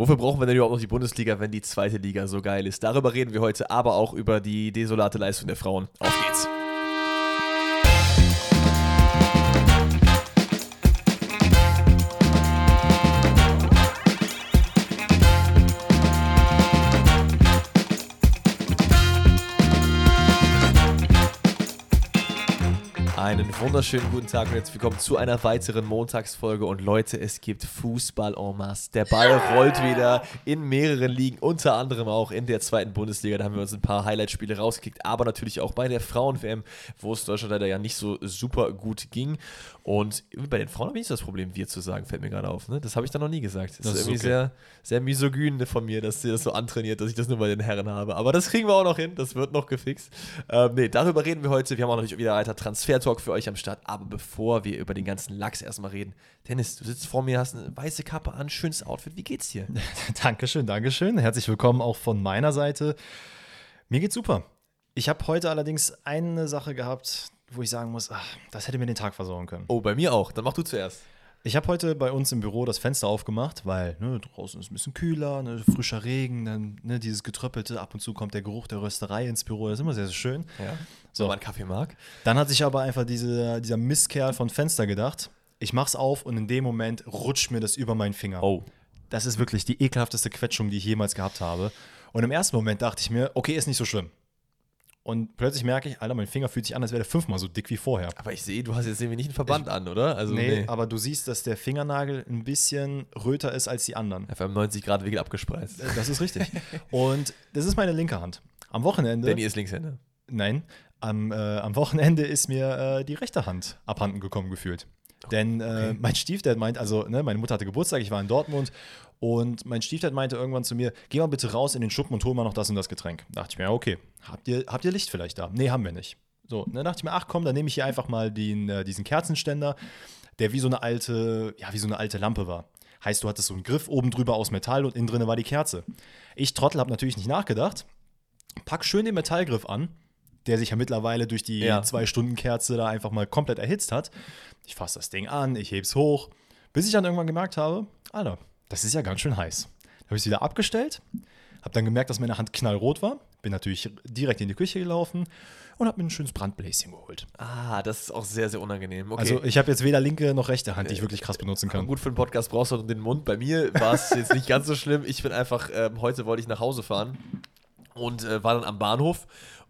Wofür brauchen wir denn überhaupt noch die Bundesliga, wenn die zweite Liga so geil ist? Darüber reden wir heute, aber auch über die desolate Leistung der Frauen. Auf geht's! Einen wunderschönen guten Tag und herzlich willkommen zu einer weiteren Montagsfolge. Und Leute, es gibt Fußball en masse. Der Ball rollt wieder in mehreren Ligen, unter anderem auch in der zweiten Bundesliga. Da haben wir uns ein paar Highlight-Spiele rausgekickt, aber natürlich auch bei der Frauen-WM, wo es Deutschland leider ja nicht so super gut ging. Und bei den Frauen habe ich nicht das Problem, wir zu sagen, fällt mir gerade auf. Ne? Das habe ich da noch nie gesagt. Das, das ist irgendwie okay. sehr, sehr misogyn von mir, dass sie das so antrainiert, dass ich das nur bei den Herren habe. Aber das kriegen wir auch noch hin, das wird noch gefixt. Ähm, nee, darüber reden wir heute. Wir haben auch noch wieder weiter Transfer-Talk für euch am Start. Aber bevor wir über den ganzen Lachs erstmal reden, Dennis, du sitzt vor mir, hast eine weiße Kappe an, schönes Outfit. Wie geht's dir? Dankeschön, Dankeschön. Herzlich willkommen auch von meiner Seite. Mir geht's super. Ich habe heute allerdings eine Sache gehabt, wo ich sagen muss, ach, das hätte mir den Tag versorgen können. Oh, bei mir auch. Dann mach du zuerst. Ich habe heute bei uns im Büro das Fenster aufgemacht, weil ne, draußen ist ein bisschen kühler, ne, frischer Regen, dann ne, dieses Getröppelte, ab und zu kommt der Geruch der Rösterei ins Büro, das ist immer sehr, sehr schön. Ja, so. wenn man Kaffee mag. Dann hat sich aber einfach diese, dieser Mistkerl von Fenster gedacht, ich mach's auf und in dem Moment rutscht mir das über meinen Finger. Oh. Das ist wirklich die ekelhafteste Quetschung, die ich jemals gehabt habe. Und im ersten Moment dachte ich mir, okay, ist nicht so schlimm. Und plötzlich merke ich, Alter, mein Finger fühlt sich an, als wäre der fünfmal so dick wie vorher. Aber ich sehe, du hast jetzt irgendwie nicht einen Verband ich, an, oder? Also, nee, nee, aber du siehst, dass der Fingernagel ein bisschen röter ist als die anderen. Auf einem 90 Grad Winkel abgespreist. Äh, das ist richtig. Und das ist meine linke Hand. Am Wochenende. Danny ist Linkshänder. Nein, am, äh, am Wochenende ist mir äh, die rechte Hand abhanden gekommen gefühlt. Denn äh, okay. mein Stiefdad meint, also ne, meine Mutter hatte Geburtstag, ich war in Dortmund und mein Stiefdad meinte irgendwann zu mir, geh mal bitte raus in den Schuppen und hol mal noch das und das Getränk. Da dachte ich mir, ja, okay, habt ihr, habt ihr Licht vielleicht da? Nee, haben wir nicht. So, dann dachte ich mir, ach komm, dann nehme ich hier einfach mal den, äh, diesen Kerzenständer, der wie so eine alte, ja, wie so eine alte Lampe war. Heißt, du hattest so einen Griff oben drüber aus Metall und innen drin war die Kerze. Ich Trottel habe natürlich nicht nachgedacht, pack schön den Metallgriff an, der sich ja mittlerweile durch die ja. Zwei-Stunden-Kerze da einfach mal komplett erhitzt hat. Ich fasse das Ding an, ich heb's hoch, bis ich dann irgendwann gemerkt habe, Alter, das ist ja ganz schön heiß. Da habe ich es wieder abgestellt, habe dann gemerkt, dass meine Hand knallrot war, bin natürlich direkt in die Küche gelaufen und habe mir ein schönes Brandbläschen geholt. Ah, das ist auch sehr, sehr unangenehm. Okay. Also ich habe jetzt weder linke noch rechte Hand, die ich wirklich krass benutzen kann. Gut, für den Podcast brauchst du den Mund. Bei mir war es jetzt nicht ganz so schlimm. Ich bin einfach, ähm, heute wollte ich nach Hause fahren und äh, war dann am Bahnhof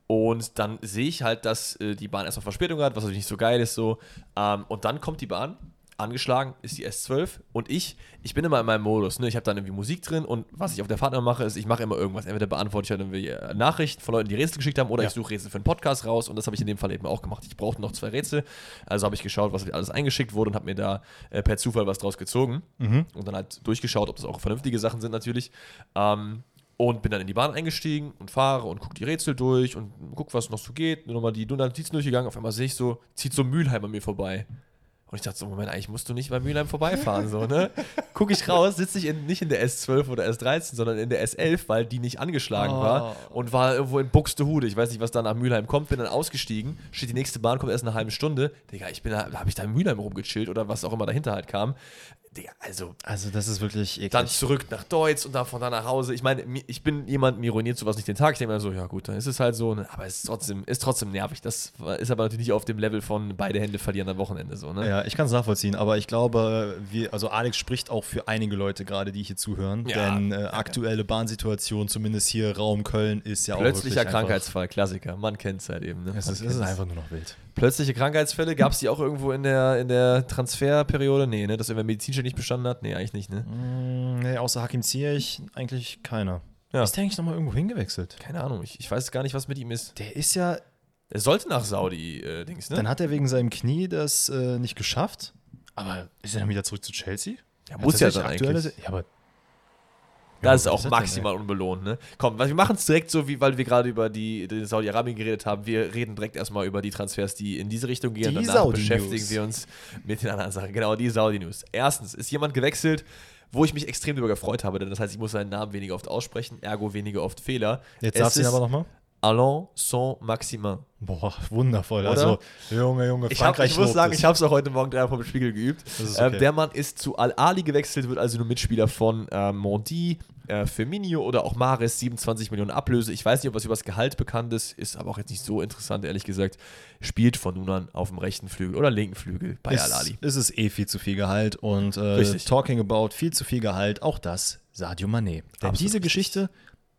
und dann sehe ich halt, dass äh, die Bahn erstmal Verspätung hat, was natürlich nicht so geil ist so. Ähm, und dann kommt die Bahn angeschlagen, ist die S12 und ich, ich bin immer in meinem Modus, ne? ich habe dann irgendwie Musik drin und was ich auf der Fahrt immer mache, ist, ich mache immer irgendwas. Entweder beantworte ich halt irgendwie äh, Nachrichten von Leuten, die Rätsel geschickt haben oder ja. ich suche Rätsel für einen Podcast raus und das habe ich in dem Fall eben auch gemacht. Ich brauchte noch zwei Rätsel, also habe ich geschaut, was alles eingeschickt wurde und habe mir da äh, per Zufall was draus gezogen mhm. und dann halt durchgeschaut, ob das auch vernünftige Sachen sind natürlich. Ähm, und bin dann in die Bahn eingestiegen und fahre und gucke die Rätsel durch und gucke, was noch so geht. Nochmal die Notizen durchgegangen. Auf einmal sehe ich so, zieht so Mülheim an mir vorbei. Und ich dachte so, Moment, eigentlich musst du nicht bei Mülheim vorbeifahren, so, ne? Guck ich raus, sitze ich in, nicht in der S12 oder S13, sondern in der S11, weil die nicht angeschlagen oh. war und war irgendwo in Buxtehude. Ich weiß nicht, was da nach Mülheim kommt, bin dann ausgestiegen, steht die nächste Bahn, kommt erst eine halbe Stunde. Digga, ich bin da, habe ich da in Mülheim rumgechillt oder was auch immer dahinter halt kam. Digga, also. Also, das ist wirklich eklig. Dann zurück nach Deutsch und dann von da nach Hause. Ich meine, ich bin jemand, mir ruiniert sowas nicht den Tag. Ich denke mir so, ja gut, dann ist es halt so. Ne? Aber es ist trotzdem, ist trotzdem nervig. Das ist aber natürlich nicht auf dem Level von beide Hände verlieren am Wochenende so, ne? Ja, ich kann es nachvollziehen. Aber ich glaube, wir, also Alex spricht auch für einige Leute gerade, die hier zuhören. Ja, denn äh, aktuelle Bahnsituation, zumindest hier Raum Köln, ist ja auch. Plötzlicher Krankheitsfall, Klassiker. Man kennt es halt eben. Ne? Es, ist, es ist einfach nur noch wild. Plötzliche Krankheitsfälle, gab es die auch irgendwo in der, in der Transferperiode? Nee, ne? Dass irgendwer Medizinstelle nicht bestanden hat? Nee, eigentlich nicht, ne? Mm, nee, außer Hakim Ziyech eigentlich keiner. Ja. Ist der eigentlich nochmal irgendwo hingewechselt? Keine Ahnung, ich, ich weiß gar nicht, was mit ihm ist. Der ist ja. Er sollte nach Saudi-Dings, äh, ne? Dann hat er wegen seinem Knie das äh, nicht geschafft. Aber ist er dann wieder zurück zu Chelsea? Ja, muss ja dann eigentlich. Ja, aber das ist auch maximal denn, unbelohnt, ne? Komm, wir machen es direkt so, wie, weil wir gerade über die, die Saudi-Arabien geredet haben. Wir reden direkt erstmal über die Transfers, die in diese Richtung gehen. Die Danach beschäftigen wir uns mit den anderen Sachen. Genau, die Saudi-News. Erstens ist jemand gewechselt, wo ich mich extrem darüber gefreut habe, denn das heißt, ich muss seinen Namen weniger oft aussprechen, ergo weniger oft Fehler. Jetzt sagst du ihn aber nochmal. Alain Saint-Maximin. Boah, wundervoll. Oder? Also, Junge, Junge, Ich, hab, Frankreich ich muss sagen, ich habe es auch heute Morgen dreimal vom Spiegel geübt. Ist Ähm, okay. der Mann ist zu Al-Ali gewechselt, wird also nur Mitspieler von äh, Mondi, äh, Firmino oder auch Mares, 27 Millionen Ablöse. Ich weiß nicht, ob was über das Gehalt bekannt ist, ist aber auch jetzt nicht so interessant, ehrlich gesagt. Spielt von nun an auf dem rechten Flügel oder linken Flügel bei ist, Al-Ali. ist es eh viel zu viel Gehalt und äh, talking about viel zu viel Gehalt, auch das Sadio Mané. Denn Absolut diese. Geschichte,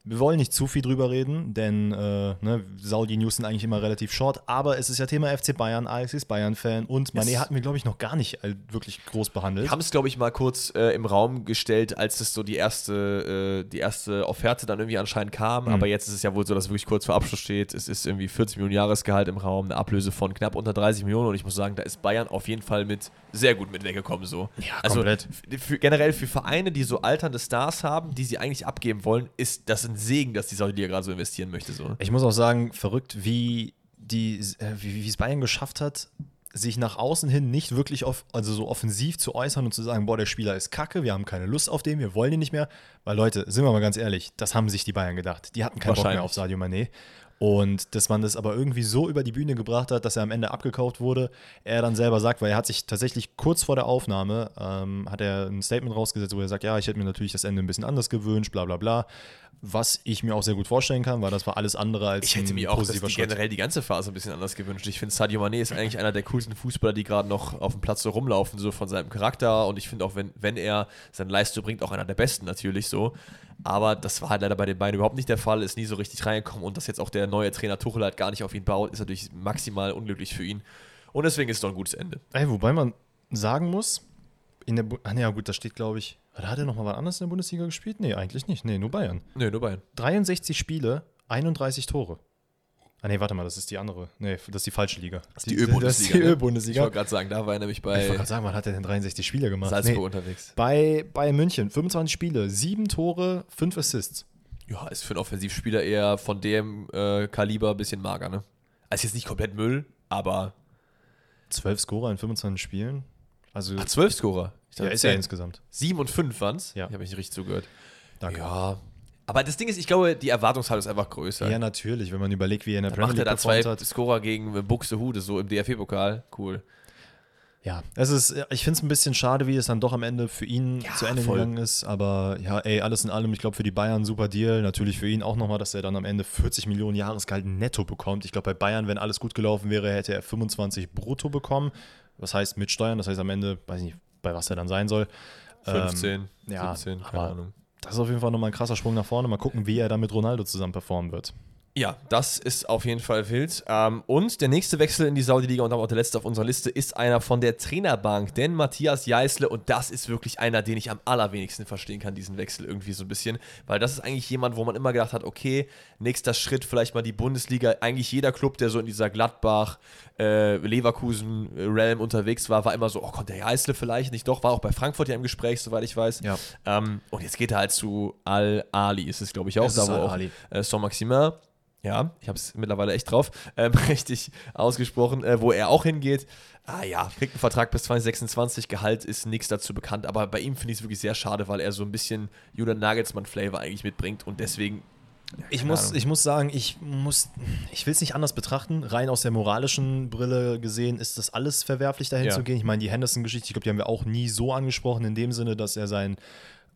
wir wollen nicht zu viel drüber reden, denn äh, ne, Saudi-News sind eigentlich immer relativ short, aber es ist ja Thema FC Bayern, Alex ist Bayern-Fan und Mané Es- hatten wir, glaube ich, noch gar nicht äh, wirklich groß behandelt. Wir haben es, glaube ich, mal kurz äh, im Raum gestellt, als es so die erste, äh, die erste Offerte dann irgendwie anscheinend kam. Mhm. Aber jetzt ist es ja wohl so, dass wirklich kurz vor Abschluss steht. Es ist irgendwie 40 Millionen Jahresgehalt im Raum, eine Ablöse von knapp unter 30 Millionen. Und ich muss sagen, da ist Bayern auf jeden Fall mit sehr gut mit weggekommen. So. Ja, also komplett. Für, generell für Vereine, die so alternde Stars haben, die sie eigentlich abgeben wollen, ist das ein Segen, dass die Saudi-Liga gerade so investieren möchte. So. Ich muss auch sagen, verrückt, wie die, äh, wie, es Bayern geschafft hat, sich nach außen hin nicht wirklich off, also so offensiv zu äußern und zu sagen, boah, der Spieler ist kacke, wir haben keine Lust auf den, wir wollen ihn nicht mehr. Weil Leute, sind wir mal ganz ehrlich, das haben sich die Bayern gedacht. Die hatten keinen Bock mehr auf Sadio Mané. Und dass man das aber irgendwie so über die Bühne gebracht hat, dass er am Ende abgekauft wurde, er dann selber sagt, weil er hat sich tatsächlich kurz vor der Aufnahme, ähm, hat er ein Statement rausgesetzt, wo er sagt, ja, ich hätte mir natürlich das Ende ein bisschen anders gewünscht, bla bla bla. Was ich mir auch sehr gut vorstellen kann, weil das war alles andere als Ich hätte mir auch das, positiver die generell die ganze Phase ein bisschen anders gewünscht. Ich finde, Sadio Mané ist eigentlich einer der coolsten Fußballer, die gerade noch auf dem Platz so rumlaufen, so von seinem Charakter. Und ich finde auch, wenn, wenn er seine Leistung bringt, auch einer der besten natürlich so. Aber das war halt leider bei den beiden überhaupt nicht der Fall, ist nie so richtig reingekommen. Und dass jetzt auch der neue Trainer Tuchel halt gar nicht auf ihn baut, ist natürlich maximal unglücklich für ihn. Und deswegen ist es doch ein gutes Ende. Ey, wobei man sagen muss, in der Bu Ach, nee, ja gut, da steht, glaube ich, hat er noch mal was anderes in der Bundesliga gespielt? Nee, eigentlich nicht. Nee, nur Bayern. Nö, nur Bayern. 63 Spiele, 31 Tore. Ah, nee, warte mal, das ist die andere. Nee, das ist die falsche Liga. Das die Das ist Ö-Bundesliga, die ne? Ich Ö-Bundesliga. wollte gerade sagen, da war er nämlich Ich wollte bei gerade sagen, wann hat er denn 63 Spiele gemacht? Salzburg Nee, unterwegs. bei Bayern München, 25 Spiele, 7 Tore, 5 Assists. Ja, ist für einen Offensivspieler eher von dem äh, Kaliber ein bisschen mager, ne? Also jetzt nicht komplett Müll, aber 12 Scorer in 25 Spielen. Also, Ach, 12 Scorer. Ich ja, dachte, ist ja 10. insgesamt. 7 und 5 waren es. Ja. Ich habe mich nicht richtig zugehört. Danke. Ja. Aber das Ding ist, ich glaube, die Erwartungshaltung ist einfach größer. Ja, natürlich, wenn man überlegt, wie er in der Dann macht er da zwei hat. Scorer gegen Buxtehude, so im DFB-Pokal. Cool. Ja, es ist, ich finde es ein bisschen schade, wie es dann doch am Ende für ihn Ja, zu Ende voll. gegangen ist. Aber ja, ey, alles in allem, ich glaube für die Bayern super Deal. Natürlich für ihn auch nochmal, dass er dann am Ende 40 Millionen Jahresgehalt netto bekommt. Ich glaube, bei Bayern, wenn alles gut gelaufen wäre, hätte er 25 brutto bekommen. Das heißt mit Steuern, das heißt am Ende, weiß ich nicht, bei was er dann sein soll. 15, Ähm, ja, 17, keine Ahnung. Das ist auf jeden Fall nochmal ein krasser Sprung nach vorne. Mal gucken, wie er dann mit Ronaldo zusammen performen wird. Ja, das ist auf jeden Fall wild. Ähm, und der nächste Wechsel in die Saudi-Liga und damit auch der letzte auf unserer Liste ist einer von der Trainerbank, denn Matthias Jeißle und das ist wirklich einer, den ich am allerwenigsten verstehen kann, diesen Wechsel irgendwie so ein bisschen, weil das ist eigentlich jemand, wo man immer gedacht hat, okay, nächster Schritt vielleicht mal die Bundesliga. Eigentlich jeder Club, der so in dieser Gladbach, äh, Leverkusen äh, unterwegs war, war immer so, oh, kommt der Jeißle vielleicht nicht doch, war auch bei Frankfurt ja im Gespräch, soweit ich weiß. Ja. Ähm, und jetzt geht er halt zu Al-Ali, ist es glaube ich auch, Es da ist wo auch Al-Ali. äh, Saint-Maximin ja, ich habe es mittlerweile echt drauf, ähm, richtig ausgesprochen, äh, wo er auch hingeht. Ah ja, kriegt einen Vertrag bis 2026, Gehalt ist nichts dazu bekannt, aber bei ihm finde ich es wirklich sehr schade, weil er so ein bisschen Julian Nagelsmann-Flavor eigentlich mitbringt und deswegen. Ich keine muss, Ahnung. ich muss sagen, ich muss, ich will es nicht anders betrachten. Rein aus der moralischen Brille gesehen ist das alles verwerflich, dahin Ja. zu gehen. Ich meine, die Henderson-Geschichte, ich glaube, die haben wir auch nie so angesprochen, in dem Sinne, dass er sein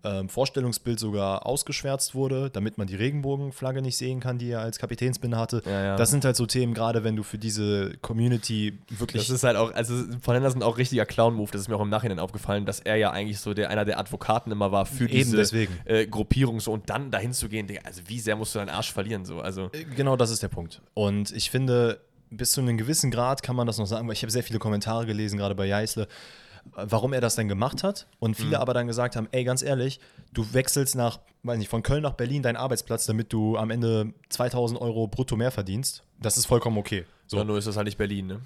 ähm, Vorstellungsbild sogar ausgeschwärzt wurde, damit man die Regenbogenflagge nicht sehen kann, die er als Kapitänsbinde hatte. Ja, ja. Das sind halt so Themen, gerade wenn du für diese Community wirklich. Das ist halt auch, also von Henderson auch richtiger Clown-Move, das ist mir auch im Nachhinein aufgefallen, dass er ja eigentlich so der, einer der Advokaten immer war für Eben diese deswegen. Äh, Gruppierung so und dann dahin zu gehen, also wie sehr musst du deinen Arsch verlieren so, also. Genau das ist der Punkt. Und ich finde, bis zu einem gewissen Grad kann man das noch sagen, weil ich habe sehr viele Kommentare gelesen, gerade bei Jeißle, warum er das denn gemacht hat. Und viele aber dann gesagt haben, ey, ganz ehrlich, du wechselst nach, weiß nicht, von Köln nach Berlin deinen Arbeitsplatz, damit du am Ende 2000 Euro brutto mehr verdienst. Das ist vollkommen okay. So, nur ist das halt nicht Berlin, ne?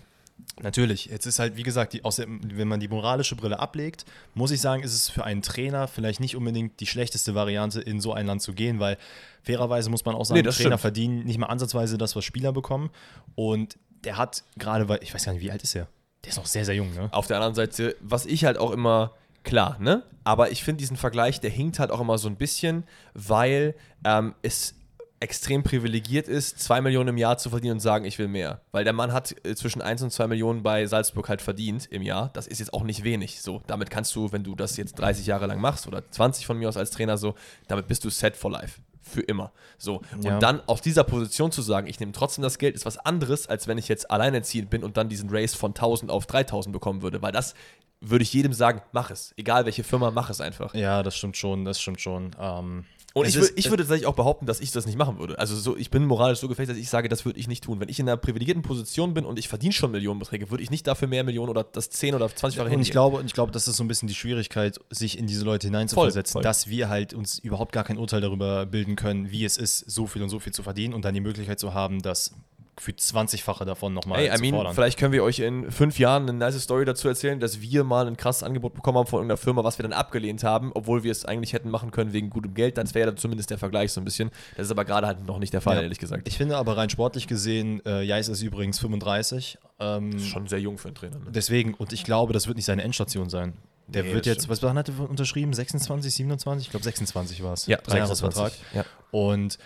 Natürlich, jetzt ist halt, wie gesagt, die, der, wenn man die moralische Brille ablegt, muss ich sagen, ist es für einen Trainer vielleicht nicht unbedingt die schlechteste Variante, in so ein Land zu gehen, weil fairerweise muss man auch sagen, Nee, Trainer stimmt. verdienen nicht mal ansatzweise das, was Spieler bekommen. Und der hat gerade, weil, ich weiß gar nicht, wie alt ist er? Der ist noch sehr, sehr jung, ne? Auf der anderen Seite, was ich halt auch immer, klar, ne? Aber ich finde diesen Vergleich, der hinkt halt auch immer so ein bisschen, weil ähm, es extrem privilegiert ist, 2 Millionen im Jahr zu verdienen und sagen, ich will mehr. Weil der Mann hat äh, zwischen 1 und 2 Millionen bei Salzburg halt verdient im Jahr. Das ist jetzt auch nicht wenig. So, damit kannst du, wenn du das jetzt 30 Jahre lang machst oder 20 von mir aus als Trainer so, damit bist du set for life. Für immer. So. Ja. Und dann auf dieser Position zu sagen, ich nehme trotzdem das Geld, ist was anderes, als wenn ich jetzt alleinerziehend bin und dann diesen Race von 1000 auf 3000 bekommen würde. Weil das würde ich jedem sagen, mach es. Egal welche Firma, mach es einfach. Ja, das stimmt schon, das stimmt schon. Ähm, Und ich, ist- ich würde tatsächlich auch behaupten, dass ich das nicht machen würde. Also so, ich bin moralisch so gefestigt, dass ich sage, das würde ich nicht tun. Wenn ich in einer privilegierten Position bin und ich verdiene schon Millionenbeträge, würde ich nicht dafür mehr Millionen oder das 10 oder 20 Jahre Und ich hingehen. glaube, und ich glaube, das ist so ein bisschen die Schwierigkeit, sich in diese Leute hineinzuversetzen, Voll, voll. dass wir halt uns überhaupt gar kein Urteil darüber bilden können, wie es ist, so viel und so viel zu verdienen und dann die Möglichkeit zu haben, das für 20-fache davon nochmal Ey, I mean, fordern. vielleicht können wir euch in fünf Jahren eine nice Story dazu erzählen, dass wir mal ein krasses Angebot bekommen haben von irgendeiner Firma, was wir dann abgelehnt haben, obwohl wir es eigentlich hätten machen können wegen gutem Geld. Das wäre dann zumindest der Vergleich so ein bisschen. Das ist aber gerade halt noch nicht der Fall, Ja. ehrlich gesagt. Ich finde aber rein sportlich gesehen, äh, Jais ist übrigens 35. Ähm, ist schon sehr jung für einen Trainer. Ne? deswegen, und ich glaube, das wird nicht seine Endstation sein. Der Nee, wird jetzt, was hat er unterschrieben? 26, 27? Ich glaube 26 war es. Ja, Dreijahresvertrag. 26. Ja. Und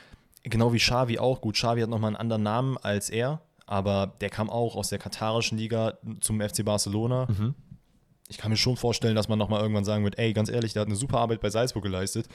genau wie Xavi auch. Gut, Xavi hat nochmal einen anderen Namen als er, aber der kam auch aus der katarischen Liga zum FC Barcelona. Mhm. Ich kann mir schon vorstellen, dass man nochmal irgendwann sagen wird, ey, ganz ehrlich, der hat eine super Arbeit bei Salzburg geleistet.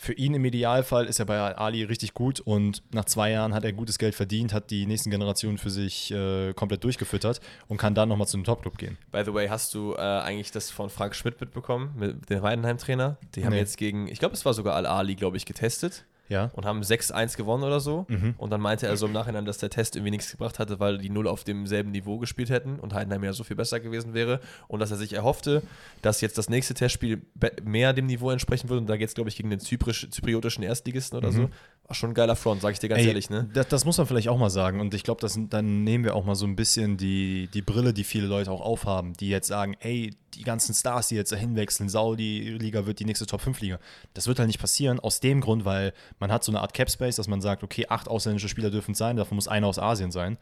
Für ihn im Idealfall ist er bei Ali richtig gut und nach zwei Jahren hat er gutes Geld verdient, hat die nächsten Generationen für sich äh, komplett durchgefüttert und kann dann nochmal zu einem Topclub gehen. By the way, hast du äh, eigentlich das von Frank Schmidt mitbekommen, mit dem Weidenheim-Trainer? Die haben Nee. jetzt gegen, ich glaube, es war sogar Al-Ali, glaube ich, getestet Ja. und haben 6-1 gewonnen oder so. Mhm. Und dann meinte er so im Nachhinein, dass der Test irgendwie nichts gebracht hatte, weil die Null auf demselben Niveau gespielt hätten und Heidenheim ja so viel besser gewesen wäre. Und dass er sich erhoffte, dass jetzt das nächste Testspiel mehr dem Niveau entsprechen würde. Und da geht es, glaube ich, gegen den zyprisch, zypriotischen Erstligisten oder so. War schon ein geiler Front, sage ich dir ganz Mhm. Ey, ehrlich, ne? Das, das muss man vielleicht auch mal sagen. Und ich glaube, dann nehmen wir auch mal so ein bisschen die, die Brille, die viele Leute auch aufhaben, die jetzt sagen, ey, die ganzen Stars, die jetzt dahin wechseln, Saudi-Liga wird die nächste Top-5-Liga. Das wird halt nicht passieren, aus dem Grund, weil man hat so eine Art Cap-Space, dass man sagt, okay, acht ausländische Spieler dürfen es sein, davon muss einer aus Asien sein.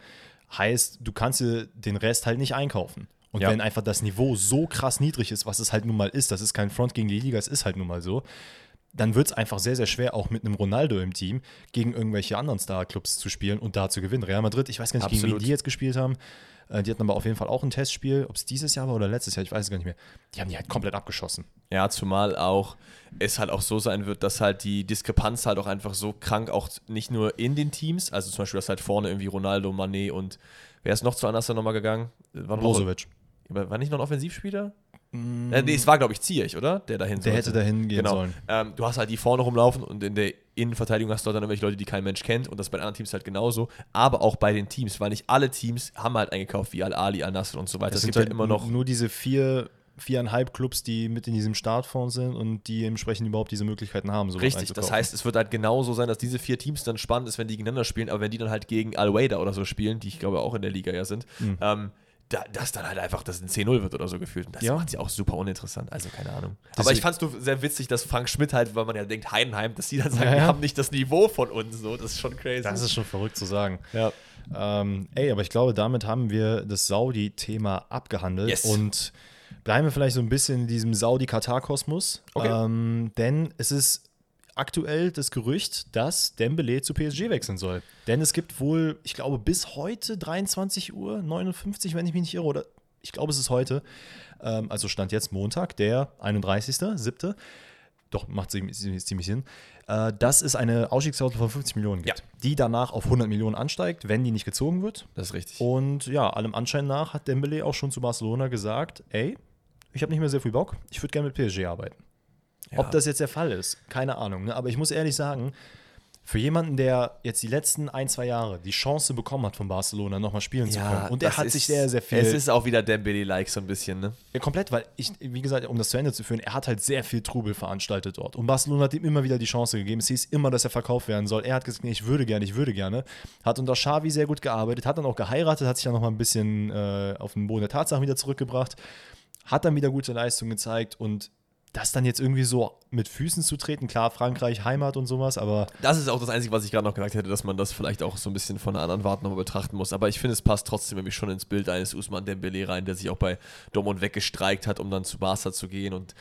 Heißt, du kannst dir den Rest halt nicht einkaufen. Und Ja. wenn einfach das Niveau so krass niedrig ist, was es halt nun mal ist, das ist kein Front gegen die Liga, es ist halt nun mal so, dann wird es einfach sehr, sehr schwer, auch mit einem Ronaldo im Team gegen irgendwelche anderen Star-Clubs zu spielen und da zu gewinnen. Real Madrid, ich weiß gar nicht, gegen Absolut. wen die jetzt gespielt haben. Äh, Die hatten aber auf jeden Fall auch ein Testspiel, ob es dieses Jahr war oder letztes Jahr, ich weiß es gar nicht mehr. Die haben die halt komplett abgeschossen. Ja, zumal auch es halt auch so sein wird, dass halt die Diskrepanz halt auch einfach so krank auch nicht nur in den Teams, also zum Beispiel, dass halt vorne irgendwie Ronaldo, Mané und wer ist noch zu Andersen nochmal gegangen? War, noch, Brozovic. war nicht noch ein Offensivspieler? Äh, nee, es war, glaube ich, Ziyech, oder? Der dahin Mm. Der sollte. hätte dahin gehen Genau. sollen. Ähm, du hast halt die vorne rumlaufen und in der Innenverteidigung hast du dann irgendwelche Leute, die kein Mensch kennt und das bei den anderen Teams halt genauso. Aber auch bei den Teams, weil nicht alle Teams haben halt eingekauft, wie Al-Ali, Al-Nasr und so weiter. Es sind gibt halt immer noch nur diese vier, viereinhalb Clubs, die mit in diesem Startfonds sind und die entsprechend überhaupt diese Möglichkeiten haben. sowas Richtig, das heißt, es wird halt genauso sein, dass diese vier Teams dann spannend ist, wenn die gegeneinander spielen, aber wenn die dann halt gegen Al-Waida oder so spielen, die ich glaube auch in der Liga ja sind, Mhm. ähm, da, das dann halt einfach, dass es ein 10-0 wird oder so gefühlt. Und das Ja. macht sie auch super uninteressant, also keine Ahnung. aber Deswegen- ich fand es nur sehr witzig, dass Frank Schmidt halt, weil man ja denkt, Heidenheim, dass die dann sagen, Ja, wir ja. haben nicht das Niveau von uns, so, das ist schon crazy. Das ist schon verrückt zu sagen. ja. Ähm, ey, aber ich glaube, damit haben wir das Saudi-Thema abgehandelt Yes. und bleiben wir vielleicht so ein bisschen in diesem Saudi-Katar-Kosmos. Okay. Ähm, denn es ist aktuell das Gerücht, dass Dembele zu PSG wechseln soll. Denn es gibt wohl, ich glaube, bis heute 23 Uhr 59, wenn ich mich nicht irre, oder ich glaube, es ist heute. Ähm, also stand jetzt Montag, der 31.07. Doch, macht ziemlich, ziemlich Sinn. Äh, dass es eine Ausstiegsklausel von 50 Millionen gibt, Ja. die danach auf 100 Millionen ansteigt, wenn die nicht gezogen wird. Das ist richtig. Und ja, allem Anschein nach hat Dembele auch schon zu Barcelona gesagt, ey, ich habe nicht mehr sehr viel Bock, ich würde gerne mit PSG arbeiten. Ja. Ob das jetzt der Fall ist, keine Ahnung. Ne? Aber ich muss ehrlich sagen, für jemanden, der jetzt die letzten ein, zwei Jahre die Chance bekommen hat, von Barcelona nochmal spielen zu können, und er hat ist- sich sehr, sehr viel Es ist auch wieder Dembele-like so ein bisschen, ne? ja, komplett, weil ich, wie gesagt, um das zu Ende zu führen, er hat halt sehr viel Trubel veranstaltet dort. Und Barcelona hat ihm immer wieder die Chance gegeben. Es hieß immer, dass er verkauft werden soll. Er hat gesagt, nee, ich würde gerne, ich würde gerne. Hat unter Xavi sehr gut gearbeitet, hat dann auch geheiratet, hat sich dann nochmal ein bisschen äh, auf den Boden der Tatsachen wieder zurückgebracht, hat dann wieder gute Leistung gezeigt und das dann jetzt irgendwie so mit Füßen zu treten, klar, Frankreich, Heimat und sowas, aber Das ist auch das Einzige, was ich gerade noch gesagt hätte, dass man das vielleicht auch so ein bisschen von einer anderen Warte nochmal betrachten muss. Aber ich finde, es passt trotzdem irgendwie schon ins Bild eines Usman Dembele rein, der sich auch bei Dortmund weggestreikt hat, um dann zu Barca zu gehen. Und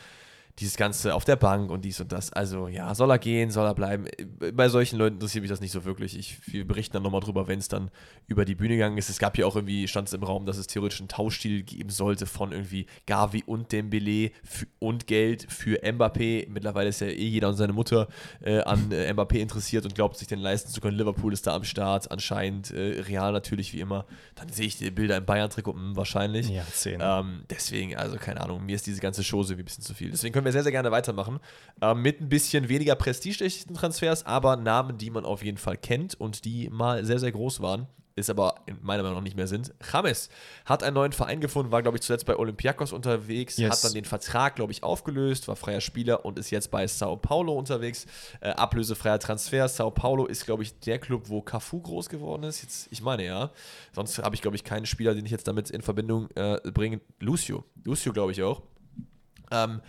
dieses Ganze auf der Bank und dies und das. Also ja, soll er gehen, soll er bleiben. Bei solchen Leuten interessiert mich das nicht so wirklich. Ich, wir berichten dann nochmal drüber, wenn es dann über die Bühne gegangen ist. Es gab ja auch irgendwie, stand es im Raum, dass es theoretisch einen Tauschstil geben sollte von irgendwie Gavi und Dembele und Geld für Mbappé. Mittlerweile ist ja eh jeder und seine Mutter äh, an äh, Mbappé interessiert und glaubt sich den leisten zu können. Liverpool ist da am Start, anscheinend äh, Real natürlich wie immer. Dann sehe ich die Bilder im Bayern-Trikot, hm, wahrscheinlich. Ja, zehn. Ähm, deswegen, also keine Ahnung, mir ist diese ganze Chose wie ein bisschen zu viel. Deswegen können wir sehr, sehr gerne weitermachen. Ähm, mit ein bisschen weniger prestigeträchtigen Transfers, aber Namen, die man auf jeden Fall kennt und die mal sehr, sehr groß waren. Ist aber in meiner Meinung nach nicht mehr sind. James hat einen neuen Verein gefunden, war, glaube ich, zuletzt bei Olympiakos unterwegs, Yes. hat dann den Vertrag, glaube ich, aufgelöst, war freier Spieler und ist jetzt bei Sao Paulo unterwegs. Äh, ablösefreier Transfer. Sao Paulo ist, glaube ich, der Club, wo Cafu groß geworden ist. Jetzt, ich meine ja. Sonst habe ich, glaube ich, keinen Spieler, den ich jetzt damit in Verbindung äh, bringe. Lucio. Lucio, glaube ich auch. Ähm,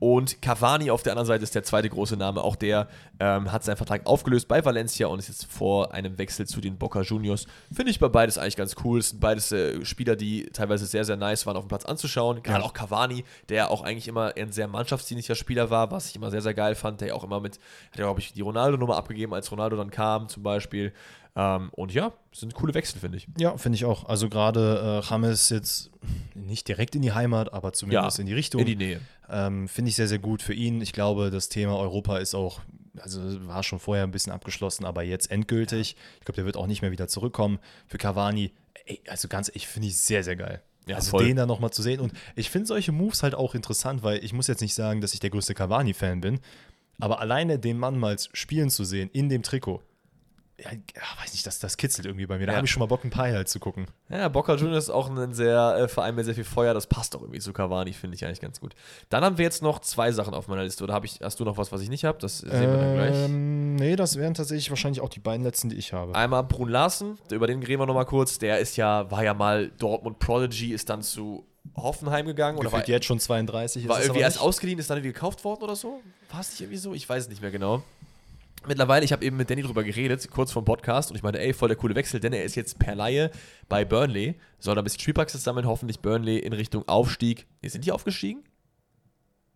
und Cavani auf der anderen Seite ist der zweite große Name. Auch der ähm, hat seinen Vertrag aufgelöst bei Valencia und ist jetzt vor einem Wechsel zu den Boca Juniors. Finde ich bei beides eigentlich ganz cool. Es sind beides äh, Spieler, die teilweise sehr, sehr nice waren auf dem Platz anzuschauen. Gerade Ja. auch Cavani, der auch eigentlich immer ein sehr mannschaftsdienlicher Spieler war, was ich immer sehr, sehr geil fand. Der ja auch immer mit, hat ja, glaube ich, die Ronaldo-Nummer abgegeben, als Ronaldo dann kam zum Beispiel. Ähm, und ja, sind coole Wechsel, finde ich. Ja, finde ich auch. Also gerade äh, James jetzt nicht direkt in die Heimat, aber zumindest in die Richtung. In die Nähe. Ähm, Finde ich sehr, sehr gut für ihn. Ich glaube, das Thema Europa ist auch, also war schon vorher ein bisschen abgeschlossen, aber jetzt endgültig. Ich glaube, der wird auch nicht mehr wieder zurückkommen. Für Cavani, ey, also ganz, ich finde ich sehr, sehr geil. Ja, also voll. den da nochmal zu sehen. Und ich finde solche Moves halt auch interessant, weil ich muss jetzt nicht sagen, dass ich der größte Cavani-Fan bin, aber alleine den Mann mal spielen zu sehen in dem Trikot, ja, weiß nicht, das, das kitzelt irgendwie bei mir. Da Ja. habe ich schon mal Bock, ein paar halt zu gucken. Ja, Boca Juniors ist auch ein sehr äh, Verein mit sehr viel Feuer. Das passt auch irgendwie zu Cavani, finde ich eigentlich ganz gut. Dann haben wir jetzt noch zwei Sachen auf meiner Liste. Oder ich, hast du noch was, was ich nicht habe? Das sehen wir dann gleich. Ähm, nee, das wären tatsächlich wahrscheinlich auch die beiden letzten, die ich habe. Einmal Brun Larsen, über den reden wir noch mal kurz. Der ist ja, war ja mal Dortmund Prodigy, ist dann zu Hoffenheim gegangen. Oder war, Gefühlt jetzt schon 32 war irgendwie erst ausgeliehen, ist dann irgendwie gekauft worden oder so? War es nicht irgendwie so? Ich weiß es nicht mehr genau. Mittlerweile, ich habe eben mit Danny drüber geredet, kurz vom Podcast, und ich meinte, ey, voll der coole Wechsel, denn er ist jetzt per Laie bei Burnley, soll da ein bisschen Spielpraxis sammeln, hoffentlich Burnley in Richtung Aufstieg. Nee, sind die aufgestiegen?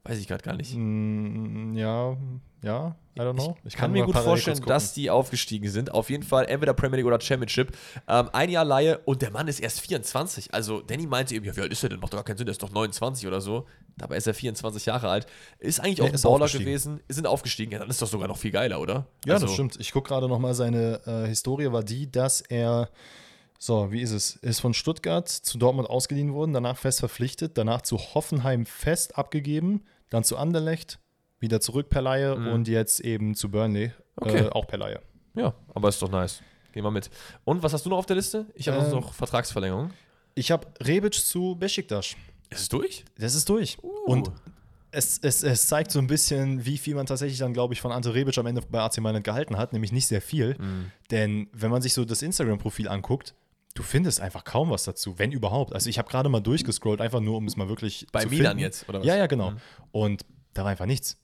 Weiß ich gerade gar nicht. Mm, ja, ja, I don't know. Ich kann mir mal gut vorstellen, dass die aufgestiegen sind. Auf jeden Fall entweder Premier League oder Championship. Ähm, ein Jahr Laie und der Mann ist erst 24. Also Danny meinte eben, ja, wie alt ist der denn? Macht doch gar keinen Sinn, der ist doch 29 oder so. Dabei ist er 24 Jahre alt. Ist eigentlich Nee, auch ein Baller gewesen. Sind aufgestiegen. Ja, dann ist doch sogar noch viel geiler, oder? Ja, also, das stimmt. Ich gucke gerade noch mal, seine äh, Historie war die, dass er, so, wie ist es, ist von Stuttgart zu Dortmund ausgeliehen worden, danach fest verpflichtet, danach zu Hoffenheim fest abgegeben, dann zu Anderlecht, wieder zurück per Laie und jetzt eben zu Burnley, Mhm. Okay. äh, auch per Laie. Ja, aber ist doch nice. Gehen wir mit. Und was hast du noch auf der Liste? Ich habe Ähm, noch Vertragsverlängerung. Ich habe Rebic zu Besiktas. Ist es durch? Das ist durch. Uh. Und es, es, es zeigt so ein bisschen, wie viel man tatsächlich dann, glaube ich, von Ante Rebic am Ende bei AC Mailand gehalten hat, nämlich nicht sehr viel. Mhm. Denn wenn man sich so das Instagram-Profil anguckt, du findest einfach kaum was dazu, wenn überhaupt. Also ich habe gerade mal durchgescrollt, einfach nur, um es mal wirklich Bei zu Milan finden. jetzt, oder was? Ja, ja, genau. Mhm. Und da war einfach nichts.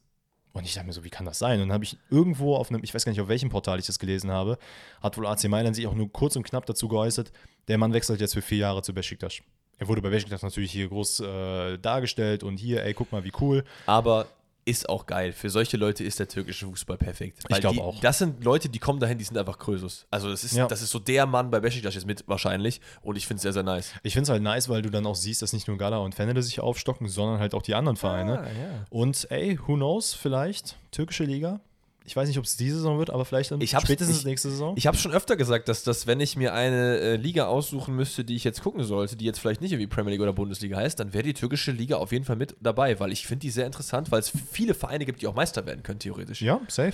Und ich dachte mir so, wie kann das sein? Und dann habe ich irgendwo auf einem, ich weiß gar nicht, auf welchem Portal ich das gelesen habe, hat wohl AC Mailand sich auch nur kurz und knapp dazu geäußert, der Mann wechselt jetzt für vier Jahre zu Besiktas. Er wurde bei Besiktas natürlich hier groß äh, dargestellt und hier, ey, guck mal, wie cool. Aber ist auch geil. Für solche Leute ist der türkische Fußball perfekt. Ich glaub die, auch. Das sind Leute, die kommen dahin, die sind einfach Krösus. Also das ist, Ja. das ist so der Mann bei Besiktas jetzt mit wahrscheinlich. Und ich finde es sehr, sehr nice. Ich finde es halt nice, weil du dann auch siehst, dass nicht nur Gala und Fennele sich aufstocken, sondern halt auch die anderen Vereine. Ah, ja. Und ey, who knows, vielleicht türkische Liga. Ich weiß nicht, ob es diese Saison wird, aber vielleicht dann spätestens ich- nächste Saison. Ich habe schon öfter gesagt, dass, dass wenn ich mir eine äh, Liga aussuchen müsste, die ich jetzt gucken sollte, die jetzt vielleicht nicht irgendwie Premier League oder Bundesliga heißt, dann wäre die türkische Liga auf jeden Fall mit dabei, weil ich finde die sehr interessant, weil es viele Vereine gibt, die auch Meister werden können, theoretisch. ja, safe.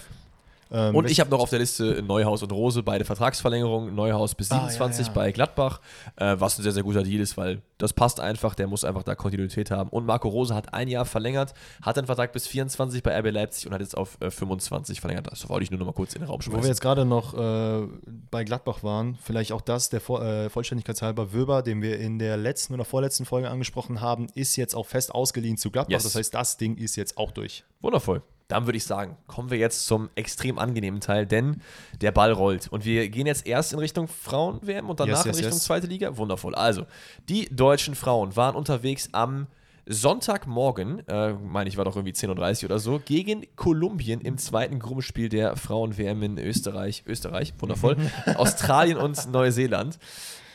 Ähm, Und ich habe noch auf der Liste Neuhaus und Rose, beide Vertragsverlängerungen. Neuhaus bis Ah, ja, 27 ja. bei Gladbach, äh, was ein sehr, sehr guter Deal ist, weil das passt einfach, der muss einfach da Kontinuität haben. Und Marco Rose hat ein Jahr verlängert, hat einen Vertrag bis 24 bei RB Leipzig und hat jetzt auf äh, 25 verlängert. Das wollte ich nur noch mal kurz in den Raum Wo schmeißen. wir jetzt gerade noch äh, bei Gladbach waren, vielleicht auch das, der äh, Vollständigkeitshalber Wöber, den wir in der letzten oder vorletzten Folge angesprochen haben, ist jetzt auch fest ausgeliehen zu Gladbach. Yes. Das heißt, das Ding ist jetzt auch durch. Wundervoll. Dann würde ich sagen, kommen wir jetzt zum extrem angenehmen Teil, denn der Ball rollt. Und wir gehen jetzt erst in Richtung Frauen-WM und danach Yes, yes, in Richtung yes. zweite Liga. Wundervoll. Also, die deutschen Frauen waren unterwegs am Sonntagmorgen, äh, meine ich, war doch irgendwie 10.30 Uhr oder so, gegen Kolumbien im zweiten Gruppenspiel der Frauen-WM in Österreich. Österreich, wundervoll. Australien und Neuseeland.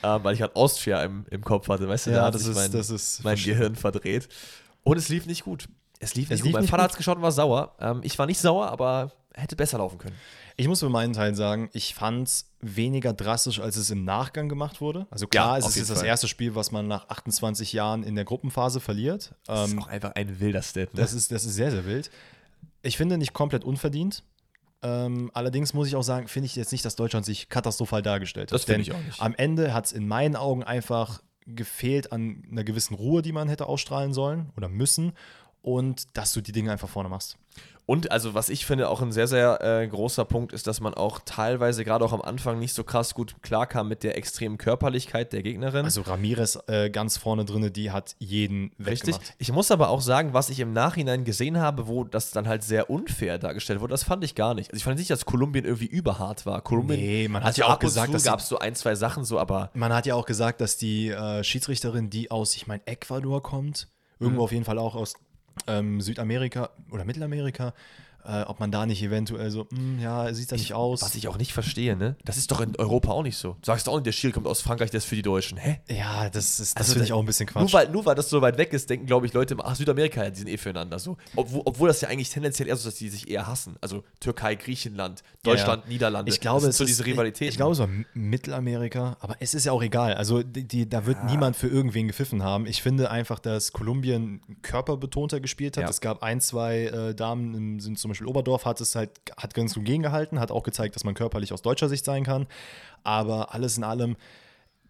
Äh, weil ich halt Austria im, im Kopf hatte, weißt du, Ja, da hat das sich ist- mein, mein. Gehirn verdreht. Und es lief nicht gut. Es lief nicht Es gut. lief Mein nicht Vater gut. hat es geschaut und war sauer. Ähm, ich war nicht sauer, aber hätte besser laufen können. Ich muss für meinen Teil sagen, ich fand es weniger drastisch, als es im Nachgang gemacht wurde. Also klar, Ja, es ist jetzt das Fall. erste Spiel, was man nach 28 Jahren in der Gruppenphase verliert. Das Ähm, ist auch einfach ein wilder Stat. Ne? Das ist, das ist sehr, sehr wild. Ich finde nicht komplett unverdient. Ähm, allerdings muss ich auch sagen, finde ich jetzt nicht, dass Deutschland sich katastrophal dargestellt hat. Das finde ich auch nicht. Am Ende hat es in meinen Augen einfach gefehlt an einer gewissen Ruhe, die man hätte ausstrahlen sollen oder müssen. Und dass du die Dinge einfach vorne machst. Und also was ich finde auch ein sehr, sehr äh, großer Punkt ist, dass man auch teilweise gerade auch am Anfang nicht so krass gut klarkam mit der extremen Körperlichkeit der Gegnerin. Also Ramirez äh, ganz vorne drinne, die hat jeden Richtig. weggemacht. Ich muss aber auch sagen, was ich im Nachhinein gesehen habe, wo das dann halt sehr unfair dargestellt wurde, das fand ich gar nicht. Also ich fand nicht, dass Kolumbien irgendwie überhart war. Kolumbien Nee, man hat ja auch gesagt, dass sie- gab es so ein, zwei Sachen so, aber Man hat ja auch gesagt, dass die äh, Schiedsrichterin, die aus, ich meine, Ecuador kommt, irgendwo Mhm. auf jeden Fall auch aus ähm, Südamerika oder Mittelamerika, äh, ob man da nicht eventuell so, hm, ja, sieht da nicht aus. was ich auch nicht verstehe, ne? Das ist doch in Europa auch nicht so. Du sagst auch nicht, der Schiel kommt aus Frankreich, der ist für die Deutschen. Hä? ja, das ist das Also finde ich auch ein bisschen Quatsch. Nur weil, nur weil das so weit weg ist, denken, glaube ich, Leute, ach, Südamerika, die sind eh füreinander so. Obwohl, obwohl das ja eigentlich tendenziell eher so ist, dass die sich eher hassen. Also Türkei, Griechenland, Ja, Deutschland, ja. Niederlande. ich glaube, das es so ist, diese Rivalitäten. Ich glaube, es war M- Mittelamerika, aber es ist ja auch egal. Also, die, die, da wird niemand für irgendwen gepfiffen haben. Ich finde einfach, dass Kolumbien körperbetonter gespielt hat. Ja. Es gab ein, zwei äh, Damen, im, sind zum Beispiel Oberdorf, hat es halt, hat ganz gut gegengehalten, hat auch gezeigt, dass man körperlich aus deutscher Sicht sein kann. Aber alles in allem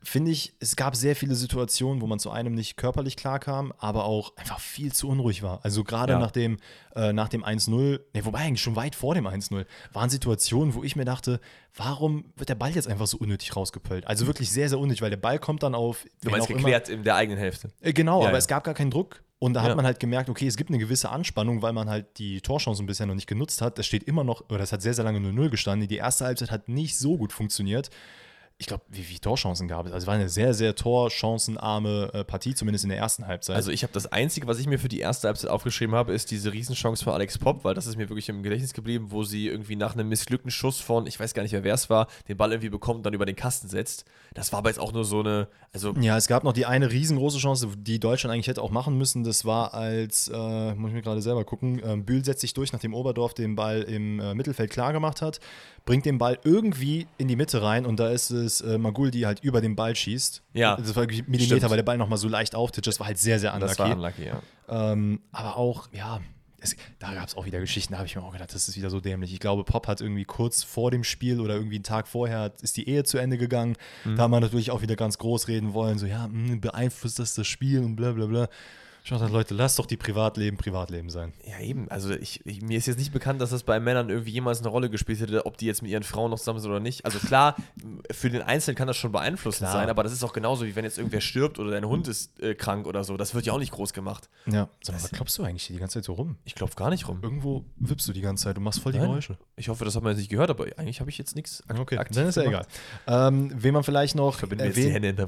finde ich, es gab sehr viele Situationen, wo man zu einem nicht körperlich klarkam, aber auch einfach viel zu unruhig war. Also gerade Ja. nach dem, äh, nach dem 1-0, ne, wobei eigentlich schon weit vor dem 1-0, waren Situationen, wo ich mir dachte, warum wird der Ball jetzt einfach so unnötig rausgepölt? Also wirklich sehr, sehr unnötig, weil der Ball kommt dann auf. du meinst auch immer- geklärt in der eigenen Hälfte. Äh, Genau, Ja, aber ja. es gab gar keinen Druck. Und da hat Ja. man halt gemerkt, okay, es gibt eine gewisse Anspannung, weil man halt die Torchancen bisher noch nicht genutzt hat. Das steht immer noch, oder das hat sehr, sehr lange 0-0 gestanden. Die erste Halbzeit hat nicht so gut funktioniert. Ich glaube, wie viele Torchancen gab es? Also es war eine sehr, sehr torchancenarme äh, Partie, zumindest in der ersten Halbzeit. Also ich habe das Einzige, was ich mir für die erste Halbzeit aufgeschrieben habe, ist diese Riesenchance von Alex Popp, weil das ist mir wirklich im Gedächtnis geblieben, wo sie irgendwie nach einem missglückten Schuss von, ich weiß gar nicht mehr, wer es war, den Ball irgendwie bekommt und dann über den Kasten setzt. Das war aber jetzt auch nur so eine, also Ja, es gab noch die eine riesengroße Chance, die Deutschland eigentlich hätte auch machen müssen. Das war als, äh, muss ich mir gerade selber gucken, ähm, Bühl setzt sich durch, nachdem Oberdorf den Ball im äh, Mittelfeld klar gemacht hat, bringt den Ball irgendwie in die Mitte rein und da ist es äh, Magul, die halt über den Ball schießt. Ja, Das war wirklich Millimeter, stimmt. weil der Ball nochmal so leicht auftitscht. Das war halt sehr, sehr unlucky. das war unlucky, ja. Ähm, aber auch, ja, es, da gab es auch wieder Geschichten, da habe ich mir auch gedacht, das ist wieder so dämlich. Ich glaube, Pop hat irgendwie kurz vor dem Spiel oder irgendwie einen Tag vorher ist die Ehe zu Ende gegangen. Mhm. Da haben wir natürlich auch wieder ganz groß reden wollen, so, ja, mh, beeinflusst das das Spiel und bla bla bla. Dachte, Leute, lasst doch die Privatleben Privatleben sein. Ja, eben. Also ich, ich, mir ist jetzt nicht bekannt, dass das bei Männern irgendwie jemals eine Rolle gespielt hätte, ob die jetzt mit ihren Frauen noch zusammen sind oder nicht. Also klar, für den Einzelnen kann das schon beeinflussend Klar. sein, aber das ist auch genauso, wie wenn jetzt irgendwer stirbt oder dein Hund ist äh, krank oder so. Das wird ja auch nicht groß gemacht. Ja. Sag mal, was klopfst du eigentlich hier die ganze Zeit so rum? Ich klopfe gar nicht rum. Irgendwo wippst du die ganze Zeit und machst voll die Nein. Geräusche. Ich hoffe, das hat man jetzt nicht gehört, aber eigentlich habe ich jetzt nichts ak Okay, aktiv dann ist ja egal. Ähm, wen man vielleicht noch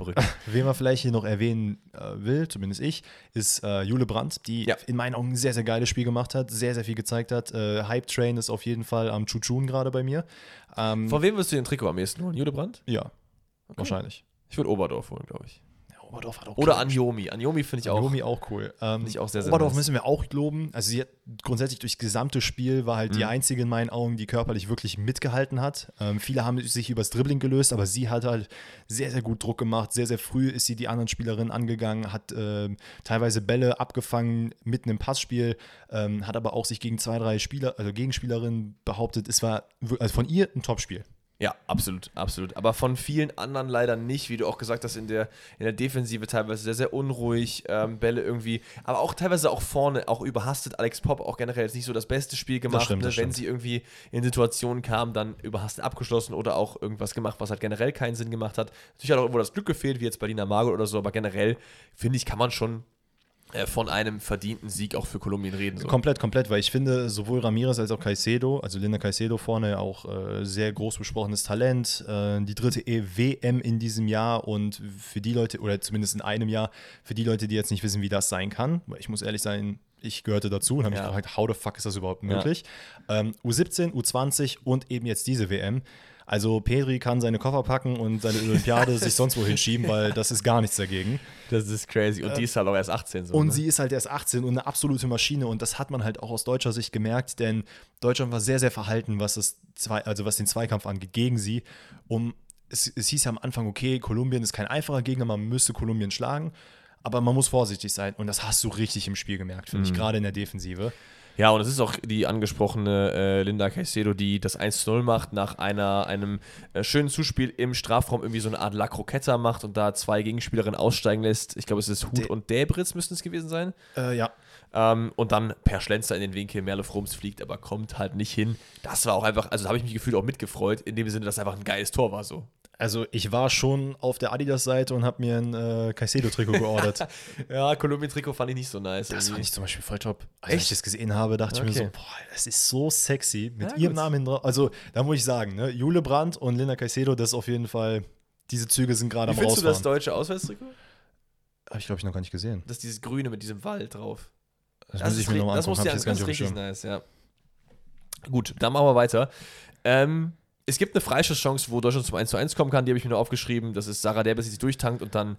Rücken. Wen man vielleicht hier noch erwähnen äh, will, zumindest ich, ist äh, Jule Brandt, die Ja. in meinen Augen ein sehr, sehr geiles Spiel gemacht hat, sehr, sehr viel gezeigt hat. Äh, Hype Train ist auf jeden Fall am Chuchun gerade bei mir. Ähm, Von wem wirst du den Trikot am ehesten holen? Judebrand? ja, wahrscheinlich. Ich würde Oberdorf holen, glaube ich. Oberdorf hat auch Oder Anjomi. Anjomi finde ich auch. Yomi auch cool. Ähm, Finde ich auch sehr, sehr Oberdorf nice. müssen wir auch loben. Also sie hat grundsätzlich durchs gesamte Spiel war halt die Mhm. einzige in meinen Augen, die körperlich wirklich mitgehalten hat. Ähm, viele haben sich übers Dribbling gelöst, aber sie hat halt sehr, sehr gut Druck gemacht. Sehr, sehr früh ist sie die anderen Spielerinnen angegangen, hat ähm, teilweise Bälle abgefangen mitten im Passspiel, ähm, hat aber auch sich gegen zwei, drei Spieler, also Gegenspielerinnen behauptet. Es war also von ihr ein Topspiel. Ja, absolut, absolut. Aber von vielen anderen leider nicht, wie du auch gesagt hast, in der, in der Defensive teilweise sehr, sehr unruhig, ähm, Bälle irgendwie, aber auch teilweise auch vorne, auch überhastet. Alex Pop auch generell jetzt nicht so das beste Spiel gemacht. stimmt, ne? das Wenn stimmt. sie irgendwie in Situationen kam, dann überhastet abgeschlossen oder auch irgendwas gemacht, was halt generell keinen Sinn gemacht hat. Natürlich hat auch irgendwo das Glück gefehlt, wie jetzt bei Dina Margot oder so, aber generell, finde ich, kann man schon von einem verdienten Sieg auch für Kolumbien reden. So. Komplett, komplett, weil ich finde, sowohl Ramirez als auch Caicedo, also Linda Caicedo vorne auch äh, sehr groß besprochenes Talent, äh, die dritte EWM in diesem Jahr und für die Leute, oder zumindest in einem Jahr, für die Leute, die jetzt nicht wissen, wie das sein kann, weil ich muss ehrlich sein, ich gehörte dazu und habe Ja. mich gefragt, how the fuck ist das überhaupt möglich? Ähm, U17, U20 und eben jetzt diese WM. Also Pedri kann seine Koffer packen und seine Olympiade sich sonst wo hinschieben, weil das ist gar nichts dagegen. Das ist crazy. Und die ist halt auch erst 18 so. Und ne? sie ist halt erst 18 und eine absolute Maschine und das hat man halt auch aus deutscher Sicht gemerkt, denn Deutschland war sehr, sehr verhalten, was, das zwei, also was den Zweikampf angeht, gegen sie. Um, es, es hieß ja am Anfang, okay, Kolumbien ist kein einfacher Gegner, man müsste Kolumbien schlagen, aber man muss vorsichtig sein und das hast du richtig im Spiel gemerkt, finde ich, gerade in der Defensive. Ja, und es ist auch die angesprochene äh, Linda Caicedo, die das 1-0 macht, nach einer, einem äh, schönen Zuspiel im Strafraum irgendwie so eine Art La Croqueta macht und da zwei Gegenspielerinnen aussteigen lässt. Ich glaube, es ist Hut De- und Debritz müssten es gewesen sein. Äh, ja, Ähm, und dann per Schlenzer in den Winkel, Merle Frums fliegt, aber kommt halt nicht hin. Das war auch einfach, also da habe ich mich gefühlt auch mitgefreut, in dem Sinne, dass einfach ein geiles Tor war so. Also ich war schon auf der Adidas-Seite und habe mir ein äh, Caicedo-Trikot geordert. Ja, Kolumbien-Trikot fand ich nicht so nice. Das irgendwie. fand ich zum Beispiel voll top. Als Echt? ich das gesehen habe, dachte ich mir Okay. so, boah, das ist so sexy. Mit Ja, ihrem gut. Namen drauf. Also, da muss ich sagen, ne, Jule Brandt und Linda Caicedo, das ist auf jeden Fall, diese Züge sind gerade am findest du das Rausfahren. deutsche Auswärtstrikot? Habe ich, glaube ich, noch gar nicht gesehen. Das ist dieses Grüne mit diesem Wald drauf. Das, muss ich mir nochmal das angucken. muss Hab ja das ist dem richtig nice, ja. Gut, dann machen wir weiter. Ähm, es gibt eine Freischusschance, wo Deutschland zum 1 zu 1 kommen kann, die habe ich mir nur aufgeschrieben. Das ist Sarah Derbes, die sich durchtankt und dann,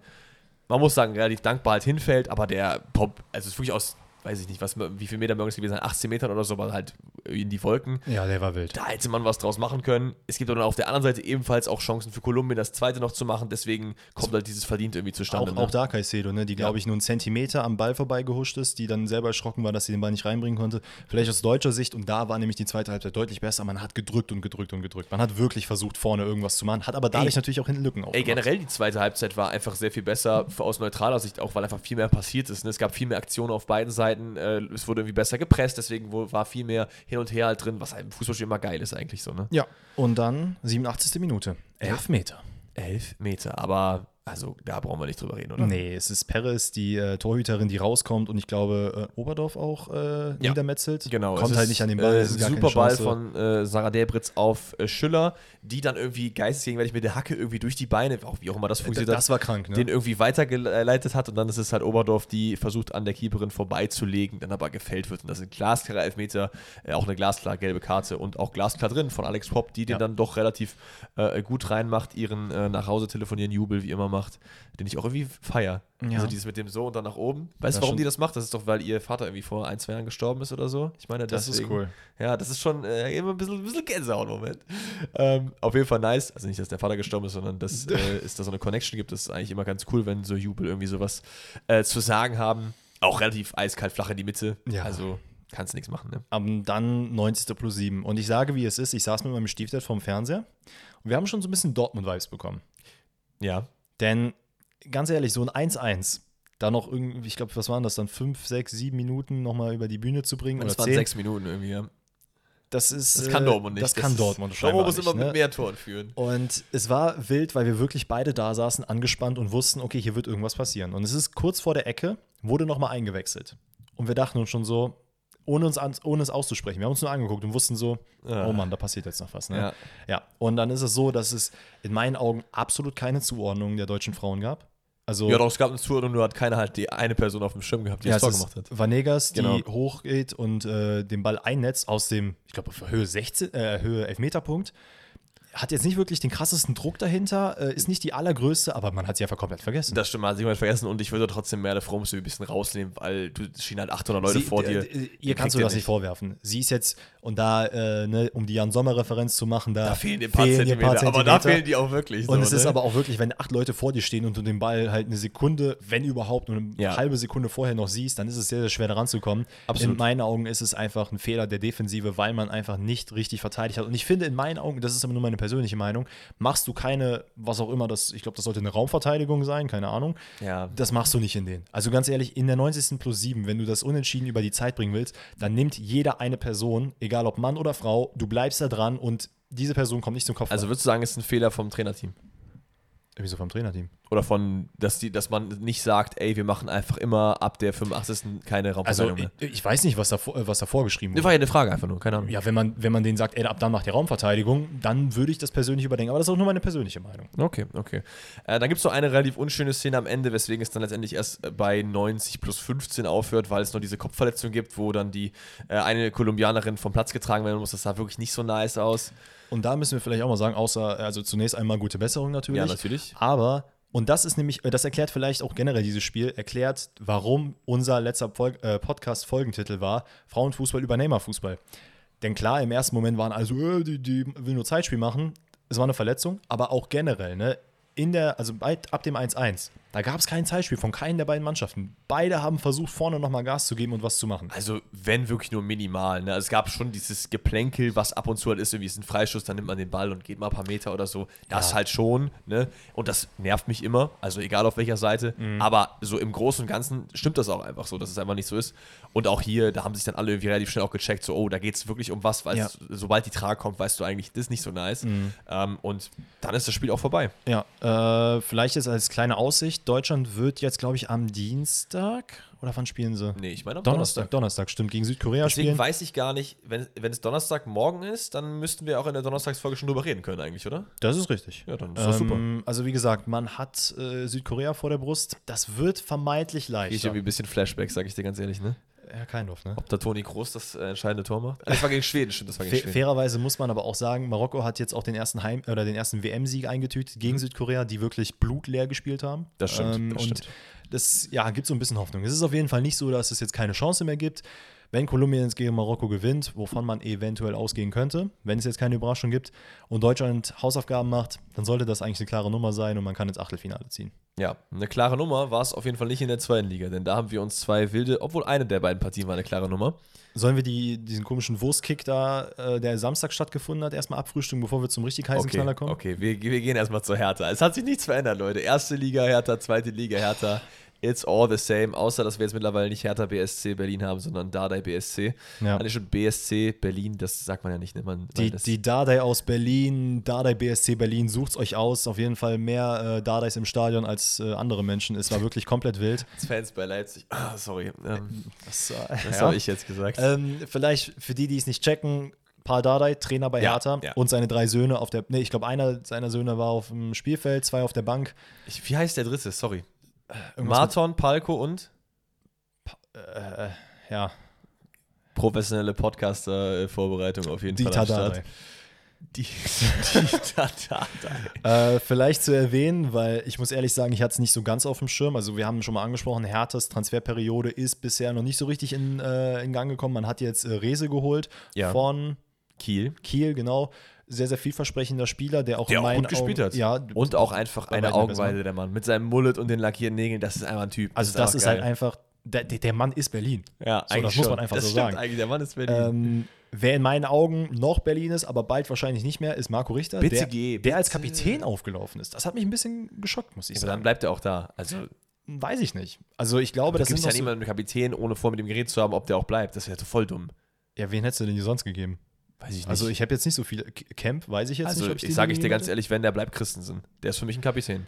man muss sagen, relativ dankbar halt hinfällt, aber der Pop, also es ist wirklich aus, weiß ich nicht, was, wie viel Meter mögen es gewesen sein, 18 Metern oder so, aber halt in die Wolken. Ja, der war wild. Da hätte man was draus machen können. Es gibt aber dann auf der anderen Seite ebenfalls auch Chancen für Kolumbien, das zweite noch zu machen. Deswegen kommt halt dieses Verdient irgendwie zustande. Auch, ne? auch da Caicedo, ne, die, glaube ich, nur einen Zentimeter am Ball vorbeigehuscht ist, die dann selber erschrocken war, dass sie den Ball nicht reinbringen konnte. Vielleicht aus deutscher Sicht, und da war nämlich die zweite Halbzeit deutlich besser. Man hat gedrückt und gedrückt und gedrückt. Man hat wirklich versucht, vorne irgendwas zu machen, hat aber dadurch natürlich auch hinten Lücken Ey, aufgemacht. generell die zweite Halbzeit war einfach sehr viel besser aus neutraler Sicht, auch weil einfach viel mehr passiert ist. Ne? Es gab viel mehr Aktionen auf beiden Seiten, äh, es wurde irgendwie besser gepresst, deswegen war viel mehr hin und her halt drin, was halt im Fußballspiel immer geil ist eigentlich so, ne? Ja, und dann 87. Minute. Elf Meter. Elf Meter, aber also da brauchen wir nicht drüber reden, oder? Nee, es ist Perez, die äh, Torhüterin, die rauskommt und ich glaube, äh, Oberdorf auch äh, niedermetzelt. Genau, Kommt es halt ist, nicht an den Ball. Äh, super Ball von äh, Sarah Delbritz auf äh, Schüller, die dann irgendwie geistesgegenwärtig mit der Hacke irgendwie durch die Beine, auch wie auch immer das D- funktioniert hat, Das war krank, ne? den irgendwie weitergeleitet hat und dann ist es halt Oberdorf, die versucht an der Keeperin vorbeizulegen, dann aber gefällt wird und das sind glasklare Elfmeter, äh, auch eine glasklar gelbe Karte und auch glasklar drin von Alex Popp, die den Ja. dann doch relativ äh, gut reinmacht, ihren äh, nach Hause telefonieren Jubel wie immer macht, den ich auch irgendwie feier. Ja. Also dieses mit dem so und dann nach oben. Weißt du, warum schon. die das macht? Das ist doch, weil ihr Vater irgendwie vor ein, zwei Jahren gestorben ist oder so. Ich meine, Das ist deswegen- cool. Ja, das ist schon äh, immer ein bisschen, ein bisschen Gänsehaut-Moment. Ähm, auf jeden Fall nice. Also nicht, dass der Vater gestorben ist, sondern dass äh, es da so eine Connection gibt. Das ist eigentlich immer ganz cool, wenn so Jubel irgendwie sowas äh, zu sagen haben. Auch relativ eiskalt flach in die Mitte. Ja. Also kannst nichts machen, ne? Aber dann 90. plus 7. Und ich sage, wie es ist, ich saß mit meinem Stiefdad vorm Fernseher und wir haben schon so ein bisschen Dortmund-Vibes bekommen. Ja. Denn ganz ehrlich, so ein 1-1, da noch irgendwie, ich glaube, was waren das dann, 5, 6, 7 Minuten nochmal über die Bühne zu bringen Das oder waren 10, sechs Minuten irgendwie, ja. das ist Das kann äh, Dortmund nicht. Das kann ist- Dortmund Dortmund scheinbar muss nicht, immer ne? mit mehr Toren führen. Und es war wild, weil wir wirklich beide da saßen, angespannt und wussten, okay, hier wird irgendwas passieren. Und es ist kurz vor der Ecke, wurde nochmal eingewechselt. Und wir dachten uns schon so, ohne, uns an, ohne es auszusprechen, wir haben uns nur angeguckt und wussten so, oh Mann, da passiert jetzt noch was. Ne? Ja. ja. Und dann ist es so, dass es in meinen Augen absolut keine Zuordnung der deutschen Frauen gab. Also, Ja, doch, es gab eine Zuordnung, nur hat keiner halt die eine Person auf dem Schirm gehabt, die ja, das Tor es gemacht hat. Vanegas, die Genau. hochgeht und äh, den Ball einnetzt aus dem, ich glaube, Höhe 16, äh, Höhe Elfmeterpunkt. Hat jetzt nicht wirklich den krassesten Druck dahinter, äh, ist nicht die allergrößte, aber man hat sie einfach komplett vergessen. Das stimmt, man hat sich mal vergessen und ich würde trotzdem Merle Fromms ein bisschen rausnehmen, weil du es schienen halt 800 Leute Sie- vor d- dir. Die Ihr kannst du das nicht vorwerfen. Sie ist jetzt, und da, äh, ne, um die Jan-Sommer-Referenz zu machen, da, Da fehlen dir paar, ihr Zentimeter, aber da fehlen die auch wirklich. Und so, es ist ne? aber auch wirklich, wenn acht Leute vor dir stehen und du den Ball halt eine Sekunde, wenn überhaupt, nur eine Ja. halbe Sekunde vorher noch siehst, dann ist es sehr, sehr schwer daran zu kommen. Absolut. In meinen Augen ist es einfach ein Fehler der Defensive, weil man einfach nicht richtig verteidigt hat. Und ich finde, in meinen Augen, das ist aber nur meine persönliche Meinung, machst du keine, was auch immer das, ich glaube, das sollte eine Raumverteidigung sein, keine Ahnung. Ja. Das machst du nicht in denen. Also ganz ehrlich, in der 90. plus 7, wenn du das unentschieden über die Zeit bringen willst, dann nimmt jeder eine Person, egal ob Mann oder Frau, du bleibst da dran und diese Person kommt nicht zum Kopf. Also würdest du sagen, es ist ein Fehler vom Trainerteam? Wieso vom Trainerteam? Oder von, dass, die, dass man nicht sagt, ey, wir machen einfach immer ab der 85. keine Also Raumverteidigung ich, mehr. ich weiß nicht, was da, äh, was da vorgeschrieben Das wurde. war ja eine Frage einfach nur, keine Ahnung. Ja, wenn man, wenn man denen sagt, ey, ab dann macht die Raumverteidigung, dann würde ich das persönlich überdenken. Aber das ist auch nur meine persönliche Meinung. Okay, okay. Äh, dann gibt es noch eine relativ unschöne Szene am Ende, weswegen es dann letztendlich erst äh, bei 90 plus 15 aufhört, weil es noch diese Kopfverletzung gibt, wo dann die äh, eine Kolumbianerin vom Platz getragen werden muss. Das sah wirklich nicht so nice aus. Und da müssen wir vielleicht auch mal sagen, außer, also zunächst einmal gute Besserung natürlich. Ja, natürlich. Aber, und das ist nämlich, das erklärt vielleicht auch generell dieses Spiel, erklärt, warum unser letzter Fol äh, Podcast-Folgentitel war: Frauenfußball über Neymar-Fußball. Denn klar, im ersten Moment waren also, äh, die, die will nur Zeitspiel machen. Es war eine Verletzung, aber auch generell, ne? In der, also bei, ab dem 1-1, da gab es kein Zeitspiel von keinen der beiden Mannschaften. Beide haben versucht, vorne nochmal Gas zu geben und was zu machen. Also, wenn wirklich nur minimal. Ne? Also, es gab schon dieses Geplänkel, was ab und zu halt ist, irgendwie ist ein Freischuss, dann nimmt man den Ball und geht mal ein paar Meter oder so. Das Ja. halt schon. Ne? Und das nervt mich immer. Also, egal auf welcher Seite. Mhm. Aber so im Großen und Ganzen stimmt das auch einfach so, dass es einfach nicht so ist. Und auch hier, da haben sich dann alle irgendwie relativ schnell auch gecheckt, so, oh, da geht es wirklich um was, weil Ja. sobald die Trage kommt, weißt du eigentlich, das ist nicht so nice. Ähm, und dann ist das Spiel auch vorbei. Ja, äh, vielleicht jetzt als kleine Aussicht: Deutschland wird jetzt, glaube ich, am Dienstag oder wann spielen sie? Nee, ich meine am Donnerstag, Donnerstag, stimmt, gegen Südkorea Deswegen spielen. weiß ich gar nicht, wenn, wenn es Donnerstag morgen ist, dann müssten wir auch in der Donnerstagsfolge schon drüber reden können, eigentlich, oder? Das ist richtig. Ja, dann ist das super. Ähm, also wie gesagt, man hat äh, Südkorea vor der Brust. Das wird vermeintlich Ich leichter. irgendwie ein bisschen Flashback, sag ich dir ganz ehrlich, ne? Ja, kein of, ne? Ob da Toni Kroos das äh, entscheidende Tor macht? Das war gegen Schweden, stimmt, das war gegen Schweden. fairerweise muss man aber auch sagen, Marokko hat jetzt auch den ersten Heim oder den ersten WM-Sieg eingetütet gegen Südkorea, die wirklich blutleer gespielt haben. Mhm. Ähm, Das stimmt, das und stimmt. das ja, gibt so ein bisschen Hoffnung. Es ist auf jeden Fall nicht so, dass es jetzt keine Chance mehr gibt. Wenn Kolumbien jetzt gegen Marokko gewinnt, wovon man eventuell ausgehen könnte, wenn es jetzt keine Überraschung gibt und Deutschland Hausaufgaben macht, dann sollte das eigentlich eine klare Nummer sein und man kann ins Achtelfinale ziehen. Ja, eine klare Nummer war es auf jeden Fall nicht in der zweiten Liga, denn da haben wir uns zwei wilde, obwohl eine der beiden Partien war eine klare Nummer. Sollen wir die, diesen komischen Wurstkick da, äh, der Samstag stattgefunden hat, erstmal abfrühstücken, bevor wir zum richtig heißen Okay, Knaller kommen? okay wir, wir gehen erstmal zur Hertha. Es hat sich nichts verändert, Leute. Erste Liga Hertha, zweite Liga Hertha. It's all the same, außer dass wir jetzt mittlerweile nicht Hertha BSC Berlin haben, sondern Dardai BSC. Ja. Hatte schon BSC Berlin, das sagt man ja nicht. Ne? Man, Die, das, die Dardai aus Berlin, Dardai BSC Berlin, sucht's euch aus. Auf jeden Fall mehr äh, Dardais im Stadion als äh, andere Menschen. Es war wirklich komplett wild. Fans bei Leipzig. Ah, sorry. Ähm, Das, äh, das ja. habe ich jetzt gesagt. Ähm, vielleicht für die, die es nicht checken, Paul Dardai, Trainer bei Ja, Hertha ja. und seine drei Söhne auf der, nee, ich glaube, einer seiner Söhne war auf dem Spielfeld, zwei auf der Bank. Ich, wie heißt der dritte? Sorry. Marton, Palko und mit, äh, ja, professionelle Podcaster-Vorbereitung auf jeden Dieter Fall. Start. Die, Dieter Dardai. Äh, vielleicht zu erwähnen, weil ich muss ehrlich sagen, ich hatte es nicht so ganz auf dem Schirm. Also wir haben schon mal angesprochen, Herthas Transferperiode ist bisher noch nicht so richtig in, äh, in Gang gekommen. Man hat jetzt äh, Rese geholt Ja. von Kiel. Kiel, genau. Sehr, sehr vielversprechender Spieler, der auch Der in auch meinen gut gespielt Augen, hat. Ja, Und auch einfach eine. Augenweide, der Mann. Mit seinem Mullet und den lackierten Nägeln, das ist einfach ein Typ. Also das ist, einfach halt einfach, der, der Mann ist Berlin. Ja, So, eigentlich das muss schon. man einfach das so stimmt sagen. Eigentlich, der Mann ist Berlin. Ähm, wer in meinen Augen noch Berlin ist, aber bald wahrscheinlich nicht mehr, ist Marco Richter, Bitte der, geh, der als bitte. Kapitän aufgelaufen ist. Das hat mich ein bisschen geschockt, muss ich aber dann sagen. bleibt er auch da. Also, Weiß ich nicht. Also ich glaube, da das gibt ja noch so, niemanden Kapitän, ohne vor mit ihm geredet zu haben, ob der auch bleibt. Das wäre ja voll dumm. Ja, wen hättest du denn hier sonst gegeben? Weiß ich nicht. Also ich habe jetzt nicht so viel. Camp weiß ich jetzt also nicht. ob ich sage ich dir ganz ehrlich, wenn der bleibt Christensen. Der ist für mich ein Kapitän.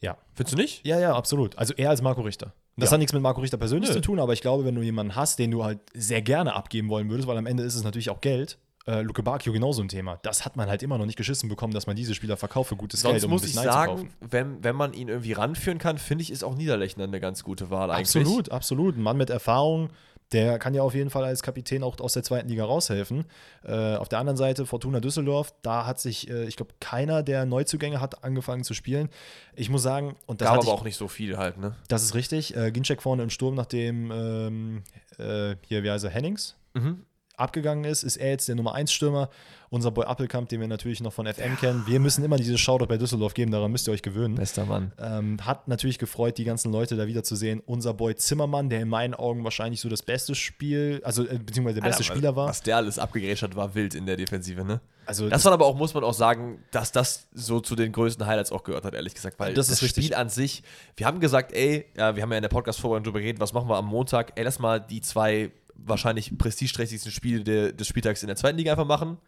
Ja. Findest du nicht? Ja, ja, absolut. Also eher als Marco Richter. Das Ja. hat nichts mit Marco Richter persönlich Nö. zu tun, aber ich glaube, wenn du jemanden hast, den du halt sehr gerne abgeben wollen würdest, weil am Ende ist es natürlich auch Geld. Äh, Luke Bacchio genauso ein Thema. Das hat man halt immer noch nicht geschissen bekommen, dass man diese Spieler verkauft für gutes Sonst Geld, um muss sich ich sagen, wenn, wenn man ihn irgendwie ranführen kann, finde ich, ist auch Niederlechner eine ganz gute Wahl eigentlich. Absolut, absolut. Ein Mann mit Erfahrung, der kann ja auf jeden Fall als Kapitän auch aus der zweiten Liga raushelfen. Äh, auf der anderen Seite Fortuna Düsseldorf, da hat sich, äh, ich glaube, keiner der Neuzugänge hat angefangen zu spielen. Ich muss sagen, und das, Gab aber ich, auch nicht so viel halt, ne? das ist richtig, äh, Ginczek vorne im Sturm, nachdem ähm, äh, hier, wie heißt er, Hennings Mhm. Abgegangen ist, ist er jetzt der Nummer 1 Stürmer. Unser Boy Appelkamp, den wir natürlich noch von FM kennen. Wir müssen immer dieses Shoutout bei Düsseldorf geben, daran müsst ihr euch gewöhnen. Bester Mann. Ähm, hat natürlich gefreut, die ganzen Leute da wieder zu sehen. Unser Boy Zimmermann, der in meinen Augen wahrscheinlich so das beste Spiel, also äh, beziehungsweise der beste Alter, Spieler war. Was der alles abgegrätscht hat, war wild in der Defensive, ne? Also Das war aber auch, muss man auch sagen, dass das so zu den größten Highlights auch gehört hat, ehrlich gesagt. Weil Das das. Spiel an sich, wir haben gesagt, ey, ja, wir haben ja in der Podcast-Vorbereitung drüber geredet, was machen wir am Montag? Ey, lass mal die zwei wahrscheinlich prestigeträchtigsten Spiele de, des Spieltags in der zweiten Liga einfach machen.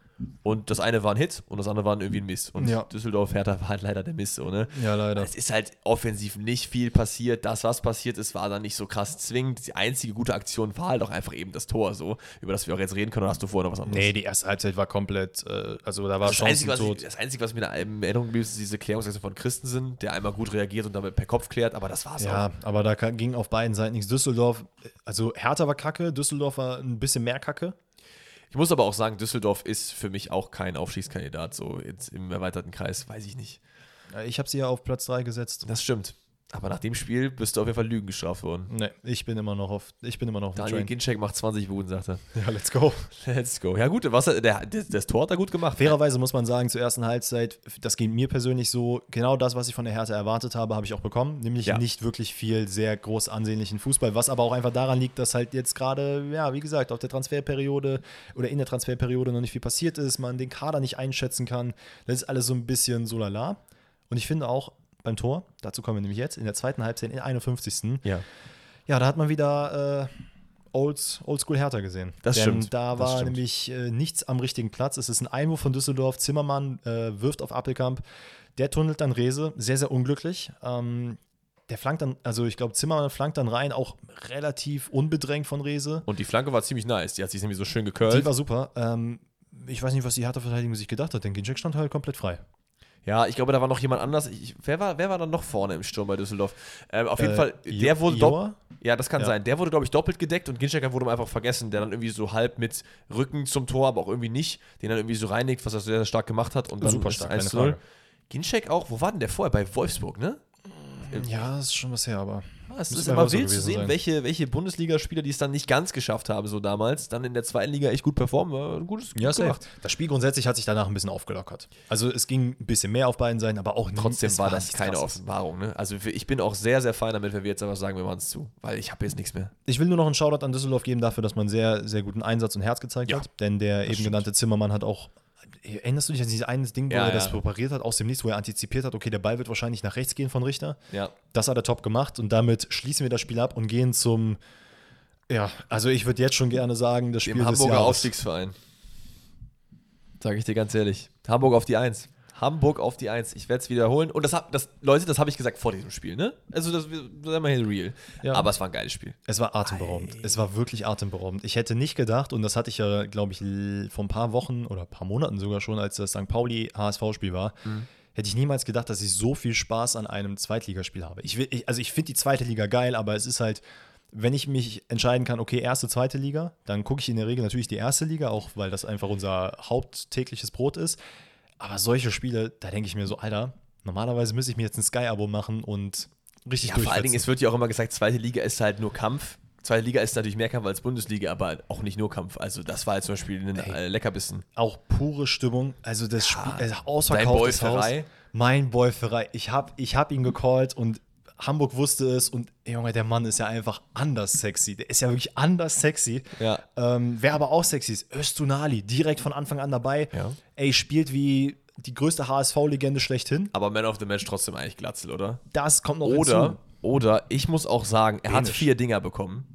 Und das eine war ein Hit und das andere war irgendwie ein Mist. Und Ja. Düsseldorf, Hertha war halt leider der Mist, so, ne? Ja, leider. Es ist halt offensiv nicht viel passiert. Das, was passiert ist, war dann nicht so krass zwingend. Die einzige gute Aktion war halt auch einfach eben das Tor, so, über das wir auch jetzt reden können. Oder hast du vorher noch was anderes? Nee, die erste Halbzeit war komplett, äh, also da war Das Einzige, was ich, das Einzige, was mir in Erinnerung geblieben ist, ist diese Klärungsaktion von Christensen, der einmal gut reagiert und damit per Kopf klärt, aber das war's auch. Ja, aber da ging auf beiden Seiten nichts. Düsseldorf, also Hertha war kacke, Düsseldorf war ein bisschen mehr kacke. Ich muss aber auch sagen, Düsseldorf ist für mich auch kein Aufstiegskandidat, so jetzt im erweiterten Kreis, weiß ich nicht. Ich habe sie ja auf Platz 3 gesetzt. Das stimmt. Aber nach dem Spiel bist du auf jeden Fall Lügen gestraft worden. Nee, ich bin immer noch auf, ich bin immer noch auf Daniel. Ginczek macht 20 Buden, sagt er. Ja, let's go. Let's go. Ja, gut, was, der, das, das Tor hat er gut gemacht. Fairerweise muss man sagen, zur ersten Halbzeit, das ging mir persönlich so, genau das, was ich von der Hertha erwartet habe, habe ich auch bekommen. Nämlich Ja. nicht wirklich viel sehr groß ansehnlichen Fußball, was aber auch einfach daran liegt, dass halt jetzt gerade, ja, wie gesagt, auf der Transferperiode oder in der Transferperiode noch nicht viel passiert ist, man den Kader nicht einschätzen kann. Das ist alles so ein bisschen so lala. Und ich finde auch beim Tor, dazu kommen wir nämlich jetzt, in der zweiten Halbzeit, in der 51. Ja. Ja, da hat man wieder äh, Old, Oldschool Hertha gesehen. Das Denn stimmt, Da war stimmt. nämlich äh, nichts am richtigen Platz. Es ist ein Einwurf von Düsseldorf. Zimmermann äh, wirft auf Appelkamp. Der tunnelt dann Rese. Sehr, sehr unglücklich. Ähm, der flankt dann, also ich glaube, Zimmermann flankt dann rein, auch relativ unbedrängt von Rese. Und die Flanke war ziemlich nice. Die hat sich nämlich so schön Die gecurlt. war super. Ähm, ich weiß nicht, was die Hertha-Verteidigung sich gedacht hat, denn Ginczek stand halt komplett frei. Ja, ich glaube, da war noch jemand anders. Ich, wer, war, wer war dann noch vorne im Sturm bei Düsseldorf? Ähm, auf jeden Äh, Fall, der wurde doppelt. Ja, das kann Ja. sein. Der wurde, glaube ich, doppelt gedeckt und Ginczek wurde einfach vergessen, der dann irgendwie so halb mit Rücken zum Tor, aber auch irgendwie nicht, den dann irgendwie so reinigt, was er sehr, sehr stark gemacht hat. Und dann Super stark, 1 keine zu 0. Frage. Ginczek auch, wo war denn der vorher? Bei Wolfsburg, ne? Ja, das ist schon was her, aber. Es ist immer wild zu sehen, sein. welche, welche Bundesligaspieler, die es dann nicht ganz geschafft haben, so damals, dann in der zweiten Liga echt gut performen. War ein gutes Ja, gut gemacht. Das Spiel grundsätzlich hat sich danach ein bisschen aufgelockert. Also es ging ein bisschen mehr auf beiden Seiten, aber auch Trotzdem war das keine Krasses. Offenbarung. Ne? Also ich bin auch sehr, sehr fein damit, wenn wir jetzt einfach sagen, wir machen es zu, weil ich habe jetzt nichts mehr. Ich will nur noch einen Shoutout an Düsseldorf geben dafür, dass man sehr, sehr guten Einsatz und Herz gezeigt Ja, hat. Denn der eben stimmt. genannte Zimmermann hat auch. Erinnerst du dich an dieses eine Ding, wo Ja, er das ja. präpariert hat, aus dem Nichts, wo er antizipiert hat, okay, der Ball wird wahrscheinlich nach rechts gehen von Richter? Ja. Das hat er top gemacht und damit schließen wir das Spiel ab und gehen zum. Ja, also ich würde jetzt schon gerne sagen, das Spiel Dem des Hamburger Jahres. Aufstiegsverein. Sage ich dir ganz ehrlich. Hamburg auf die Eins. Hamburg auf die Eins. Ich werde es wiederholen. Und das, hab, das Leute, das habe ich gesagt vor diesem Spiel, ne? Also, das sei mal hier real. Ja. Aber es war ein geiles Spiel. Es war atemberaubend. Es war wirklich atemberaubend. Ich hätte nicht gedacht, und das hatte ich ja, glaube ich, vor ein paar Wochen oder ein paar Monaten sogar schon, als das St. Pauli-HSV-Spiel war, hätte ich niemals gedacht, dass ich so viel Spaß an einem Zweitligaspiel habe. Ich will, ich, also ich finde die zweite Liga geil, aber es ist halt, wenn ich mich entscheiden kann, okay, erste, zweite Liga, dann gucke ich in der Regel natürlich die erste Liga, auch weil das einfach unser haupttägliches Brot ist. Aber solche Spiele, da denke ich mir so, Alter, normalerweise müsste ich mir jetzt ein Sky-Abo machen und richtig Ja, vor allen Dingen, es wird ja auch immer gesagt, zweite Liga ist halt nur Kampf. Zweite Liga ist natürlich mehr Kampf als Bundesliga, aber auch nicht nur Kampf. Also, das war jetzt zum Beispiel ein äh, Leckerbissen. auch pure Stimmung. Also das Spiel, äh, Dein ausverkauftes Haus. Mein Boy Ferrei. Ich habe ich hab ihn gecallt und Hamburg wusste es und Junge, der Mann ist ja einfach anders sexy. Der ist ja wirklich anders sexy. Ja. Ähm, wer aber auch sexy ist, Östunali, direkt von Anfang an dabei. Ja. Ey, spielt wie die größte HSV-Legende schlechthin. Aber Man of the Match trotzdem eigentlich Glatzel, oder? Das kommt noch Oder, hinzu. oder ich muss auch sagen, er hat Dänisch. vier Dinger bekommen.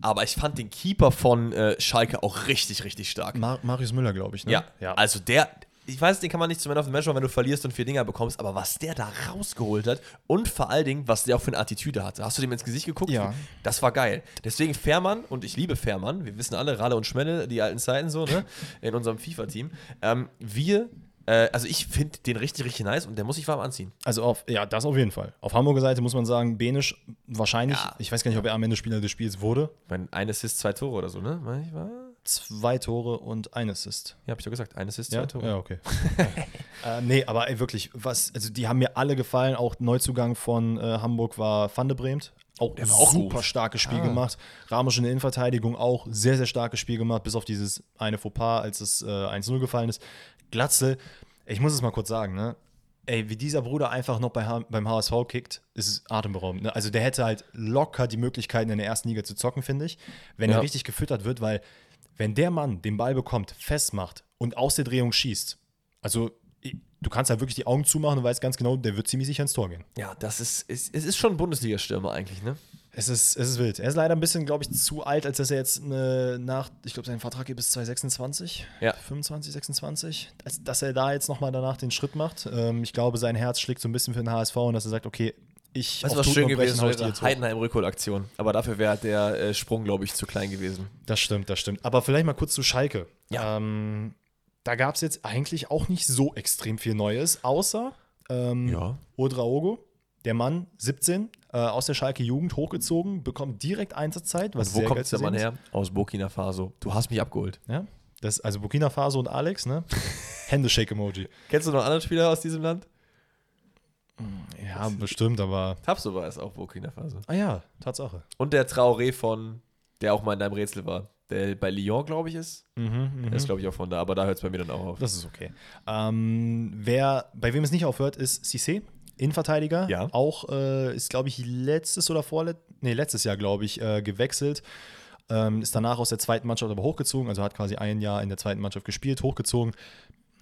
Aber ich fand den Keeper von äh, Schalke auch richtig, richtig stark. Mar Marius Müller, glaube ich. Ne? Ja, ja. also der, ich weiß, den kann man nicht zum Man of the Match machen, wenn du verlierst und vier Dinger bekommst, aber was der da rausgeholt hat und vor allen Dingen, was der auch für eine Attitüde hatte. Hast du dem ins Gesicht geguckt? Ja. Das war geil. Deswegen Fährmann, und ich liebe Fährmann, wir wissen alle, Ralle und Schmelle, die alten Zeiten so, ne, in unserem FIFA-Team. Ähm, wir, äh, also ich finde den richtig, richtig nice und der muss sich warm anziehen. Also auf, ja, das auf jeden Fall. Auf Hamburger Seite muss man sagen, Benisch wahrscheinlich, Ja. ich weiß gar nicht, ob er am Ende Spieler des Spiels wurde. Ich meine, ein Assist, zwei Tore oder so, ne? Meine ich, war? Zwei Tore und ein Assist. Ja, hab ich doch gesagt. Ein Assist, zwei Ja, Tore. ja okay. äh, nee, aber ey, wirklich, was, also die haben mir alle gefallen. Auch Neuzugang von äh, Hamburg war Van de Bremt. Auch, Der war auch super gut. starkes Spiel Ah. gemacht. Ramisch in der Innenverteidigung auch sehr, sehr starkes Spiel gemacht, bis auf dieses eine Fauxpas, als es äh, 1-0 gefallen ist. Glatzel, ich muss es mal kurz sagen, ne? Ey, wie dieser Bruder einfach noch bei, H- beim HSV kickt, ist es atemberaubend. Ne? Also der hätte halt locker die Möglichkeiten in der ersten Liga zu zocken, finde ich, wenn Ja. er richtig gefüttert wird, weil wenn der Mann den Ball bekommt, festmacht und aus der Drehung schießt, also du kannst halt wirklich die Augen zumachen und weißt ganz genau, der wird ziemlich sicher ins Tor gehen. Ja, das ist, es ist schon ein Bundesliga-Stürmer eigentlich, ne? Es ist, es ist wild. Er ist leider ein bisschen, glaube ich, zu alt, als dass er jetzt eine, nach, ich glaube, sein Vertrag geht bis 2026, Ja. 25, 26, als, dass er da jetzt nochmal danach den Schritt macht. Ähm, ich glaube, sein Herz schlägt so ein bisschen für den HSV und dass er sagt, okay, ich auf war Tuten schön gewesen, hoch. Heidenheim-Rückholaktion. Aber dafür wäre der äh, Sprung, glaube ich, zu klein gewesen. Das stimmt, das stimmt. Aber vielleicht mal kurz zu Schalke. Ja. Ähm, da gab es jetzt eigentlich auch nicht so extrem viel Neues, außer ähm, Ja. Odraogo, der Mann, 17, äh, aus der Schalke Jugend hochgezogen, bekommt direkt Einsatzzeit. Was Und wo sehr kommt der Mann her? Aus Burkina Faso. Du hast mich abgeholt. Ja? Das, also Burkina Faso und Alex, ne? Händeshake-Emoji. Kennst du noch andere Spieler aus diesem Land? Ja, bestimmt, aber. Tabso war es auch Burkina Faso. Ah ja, Tatsache. Und der Traoré von, der auch mal in deinem Rätsel war. Der bei Lyon, glaube ich, ist. Mhm, Der ist, glaube ich, auch von da. Aber da hört es bei mir dann auch auf. Das ist okay. Ähm, wer, bei wem es nicht aufhört, ist Cissé, Innenverteidiger. Ja. Auch äh, ist, glaube ich, letztes oder vorletztes, nee, letztes Jahr, glaube ich, äh, gewechselt. Ähm, ist danach aus der zweiten Mannschaft aber hochgezogen, also hat quasi ein Jahr in der zweiten Mannschaft gespielt, hochgezogen.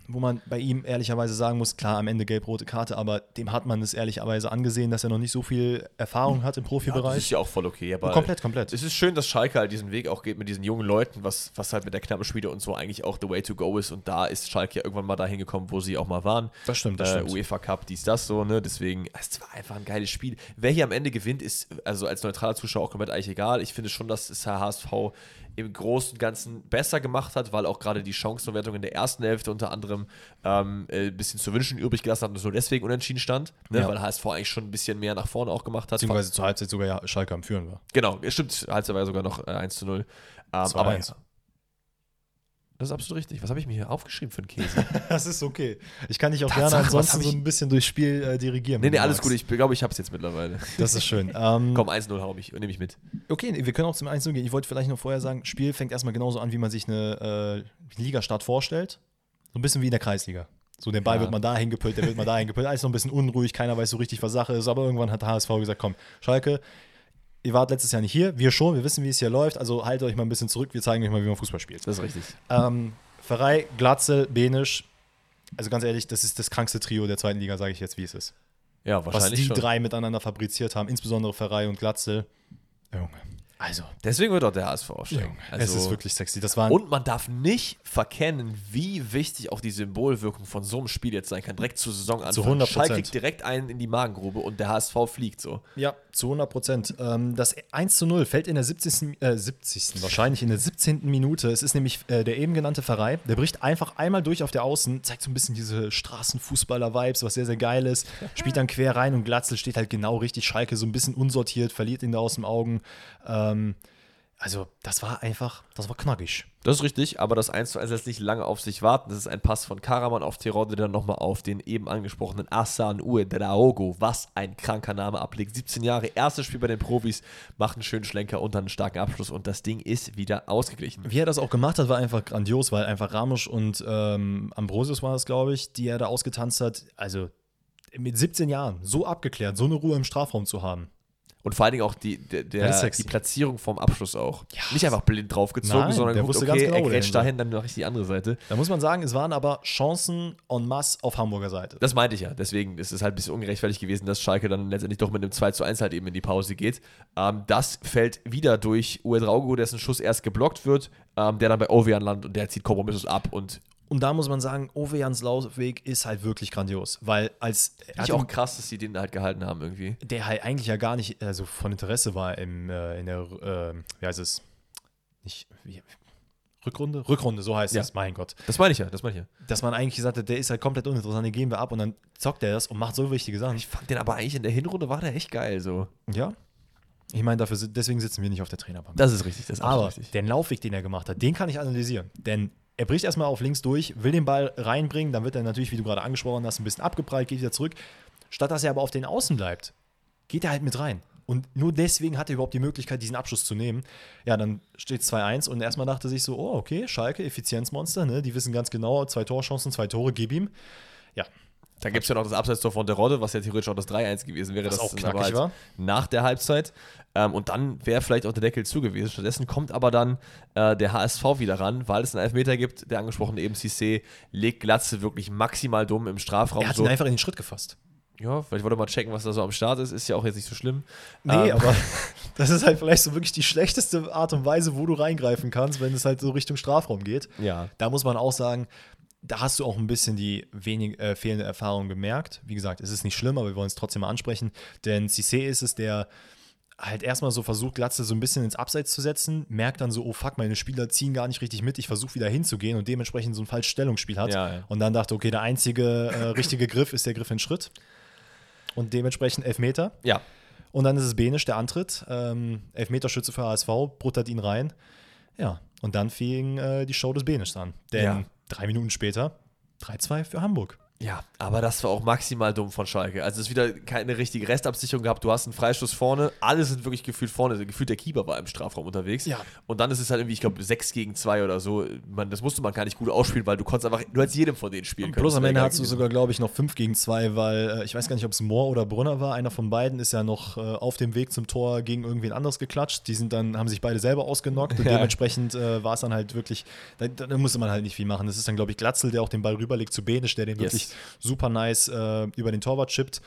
Wo man bei ihm ehrlicherweise sagen muss, klar, am Ende gelb-rote Karte, aber dem hat man es ehrlicherweise angesehen, dass er noch nicht so viel Erfahrung hat im das Profibereich. ist ja auch voll okay. Aber komplett, komplett. Es ist schön, dass Schalke halt diesen Weg auch geht mit diesen jungen Leuten, was, was halt mit der knappen Spiele und so eigentlich auch the way to go ist. Und da ist Schalke ja irgendwann mal dahin gekommen, wo sie auch mal waren. Das stimmt, das äh, stimmt. UEFA Cup, dies, das so, ne? Deswegen, es war einfach ein geiles Spiel. Wer hier am Ende gewinnt, ist also als neutraler Zuschauer auch komplett eigentlich egal. Ich finde schon, dass es HSV im Großen und Ganzen besser gemacht hat, weil auch gerade die Chancenverwertung in der ersten Hälfte unter anderem ähm, äh, ein bisschen zu wünschen übrig gelassen hat und es nur deswegen unentschieden stand, ne? Ja. weil HSV eigentlich schon ein bisschen mehr nach vorne auch gemacht hat. Beziehungsweise zur Halbzeit sogar ja Schalke am Führen war. Genau, es stimmt, Halbzeit war ja sogar noch äh, 1 zu 0. Ähm, aber ja. Das ist absolut richtig. Was habe ich mir hier aufgeschrieben für einen Käse? Das ist okay. Ich kann dich auch Tatsache, gerne ansonsten so ein bisschen durchs Spiel äh, dirigieren. nee, nee, alles gut. Ich glaube, ich habe es jetzt mittlerweile. Das ist schön. ähm, Komm, 1-0 hau mich, nehme ich mit. Okay, wir können auch zum 1 gehen. Ich wollte vielleicht noch vorher sagen, Spiel fängt erstmal genauso an, wie man sich eine äh, Ligastart vorstellt. So ein bisschen wie in der Kreisliga. So, der Ball Ja. wird mal dahin gepüllt, der wird mal dahin gepüllt. Alles noch ein bisschen unruhig, keiner weiß so richtig, was Sache ist. Aber irgendwann hat der HSV gesagt: Komm, Schalke, ihr wart letztes Jahr nicht hier, wir schon, wir wissen, wie es hier läuft. Also haltet euch mal ein bisschen zurück, wir zeigen euch mal, wie man Fußball spielt. Das ist richtig. Ähm, Pfarrei, Glatzel, Benisch. Also ganz ehrlich, das ist das krankste Trio der zweiten Liga, sage ich jetzt, wie es ist. Ja, Was wahrscheinlich die schon. drei miteinander fabriziert haben, insbesondere Pfarrei und Glatzel. Junge. Also, Deswegen wird auch der HSV aufsteigen. es ist Also, wirklich sexy. Das war und man darf nicht verkennen, wie wichtig auch die Symbolwirkung von so einem Spiel jetzt sein kann. Direkt zur Saisonanfang. Zu 100%. Schalke kriegt direkt einen in die Magengrube und der HSV fliegt so. Ja, zu 100 Prozent. Ähm, das 1 zu 0 fällt in der 70. Äh, 70. wahrscheinlich in der 17. Minute. Es ist nämlich äh, der eben genannte Pfarrei. Der bricht einfach einmal durch auf der Außen, zeigt so ein bisschen diese Straßenfußballer-Vibes, was sehr, sehr geil ist. Spielt dann quer rein und Glatzel steht halt genau richtig. Schalke so ein bisschen unsortiert, verliert ihn da aus den Augen. Ähm, also, das war einfach, das war knackig. Das ist richtig, aber das 1 zu 1 lässt nicht lange auf sich warten. Das ist ein Pass von Karaman auf Tirode, der dann nochmal auf den eben angesprochenen Asan Uedraogo, was ein kranker Name ablegt. 17 Jahre, erstes Spiel bei den Profis, macht einen schönen Schlenker und dann einen starken Abschluss und das Ding ist wieder ausgeglichen. Wie er das auch gemacht hat, war einfach grandios, weil einfach Ramusch und ähm, Ambrosius war es, glaube ich, die er da ausgetanzt hat. Also mit 17 Jahren so abgeklärt, so eine Ruhe im Strafraum zu haben. Und vor allen Dingen auch die, der, der, die Platzierung vom Abschluss auch. Ja. Nicht einfach blind draufgezogen, Nein, sondern der gut, wusste okay, ganz genau, er grätscht dahin, dann mache ich die andere Seite. Da muss man sagen, es waren aber Chancen en masse auf Hamburger Seite. Das meinte ich ja. Deswegen ist es halt ein bisschen ungerechtfertigt gewesen, dass Schalke dann letztendlich doch mit einem 2 zu 1 halt eben in die Pause geht. Ähm, das fällt wieder durch Uedraogo, dessen Schuss erst geblockt wird, ähm, der dann bei Ovean landet und der zieht kompromisslos ab. Und Und da muss man sagen, Ovejans Laufweg ist halt wirklich grandios, weil als ich auch krass, dass sie den halt gehalten haben irgendwie. der halt eigentlich ja gar nicht also von Interesse war im, äh, in der, äh, wie heißt es, nicht, wie, Rückrunde? Rückrunde, so heißt Ja. es, mein Gott. Das meine ich ja, das meine ich ja. Dass man eigentlich gesagt hat, der ist halt komplett uninteressant, den geben wir ab und dann zockt er das und macht so wichtige Sachen. Ich fand den aber eigentlich in der Hinrunde war der echt geil so. Ja. Ich meine, dafür, deswegen sitzen wir nicht auf der Trainerbank. Das ist richtig, das ist Aber richtig. den Laufweg, den er gemacht hat, den kann ich analysieren. Denn er bricht erstmal auf links durch, will den Ball reinbringen, dann wird er natürlich, wie du gerade angesprochen hast, ein bisschen abgeprallt, geht wieder zurück. Statt dass er aber auf den Außen bleibt, geht er halt mit rein. Und nur deswegen hat er überhaupt die Möglichkeit, diesen Abschluss zu nehmen. Ja, dann steht es 2-1 und erstmal dachte sich so, oh, okay, Schalke, Effizienzmonster, ne? Die wissen ganz genau, zwei Torchancen, zwei Tore, gib ihm. Ja, Da gibt es ja noch das Abseitstor von der Rodde, was ja theoretisch auch das 3-1 gewesen wäre. Was das auch knackig halt war. Nach der Halbzeit. Ähm, und dann wäre vielleicht auch der Deckel zu gewesen. Stattdessen kommt aber dann äh, der HSV wieder ran, weil es einen Elfmeter gibt. Der angesprochene eben Cissé legt Glatze wirklich maximal dumm im Strafraum. er hat so. ihn einfach in den Schritt gefasst. Ja, vielleicht wollte mal checken, was da so am Start ist. Ist ja auch jetzt nicht so schlimm. Nee, Ähm, aber das ist halt vielleicht so wirklich die schlechteste Art und Weise, wo du reingreifen kannst, wenn es halt so Richtung Strafraum geht. Ja. Da muss man auch sagen, da hast du auch ein bisschen die wenig, äh, fehlende Erfahrung gemerkt. Wie gesagt, es ist nicht schlimm, aber wir wollen es trotzdem mal ansprechen. Denn Cissé ist es, der halt erstmal so versucht, Glatze so ein bisschen ins Abseits zu setzen, merkt dann so, oh fuck, meine Spieler ziehen gar nicht richtig mit, ich versuche wieder hinzugehen und dementsprechend so ein falsches Stellungsspiel hat. Ja, ja. Und dann dachte, okay, der einzige äh, richtige Griff ist der Griff in Schritt. Und dementsprechend Elfmeter. Ja. Und dann ist es Benisch, der antritt. Ähm, Elfmeterschütze für HSV, bruttert ihn rein. Ja, und dann fing äh, die Show des Benischs an. Denn Ja. Drei Minuten später 3-2 für Hamburg. Ja, aber das war auch maximal dumm von Schalke. Also es ist wieder keine richtige Restabsicherung gehabt. Du hast einen Freistoß vorne, alle sind wirklich gefühlt vorne. Also Gefühlt der Keeper war im Strafraum unterwegs. Ja. Und dann ist es halt irgendwie, ich glaube, 6 gegen 2 oder so. Man, das musste man gar nicht gut ausspielen, weil du konntest einfach, du hättest jedem von denen spielen können. Plus am Ende hast du sogar, glaube ich, noch 5 gegen 2, weil äh, ich weiß gar nicht, ob es Mohr oder Brunner war. Einer von beiden ist ja noch äh, auf dem Weg zum Tor gegen irgendwen anderes geklatscht. Die sind dann, haben sich beide selber ausgenockt und Ja. dementsprechend äh, war es dann halt wirklich, da, da musste man halt nicht viel machen. Das ist dann, glaube ich, Glatzel, der auch den Ball rüberlegt zu Benisch, der den Yes. wirklich super nice äh, über den Torwart chippt.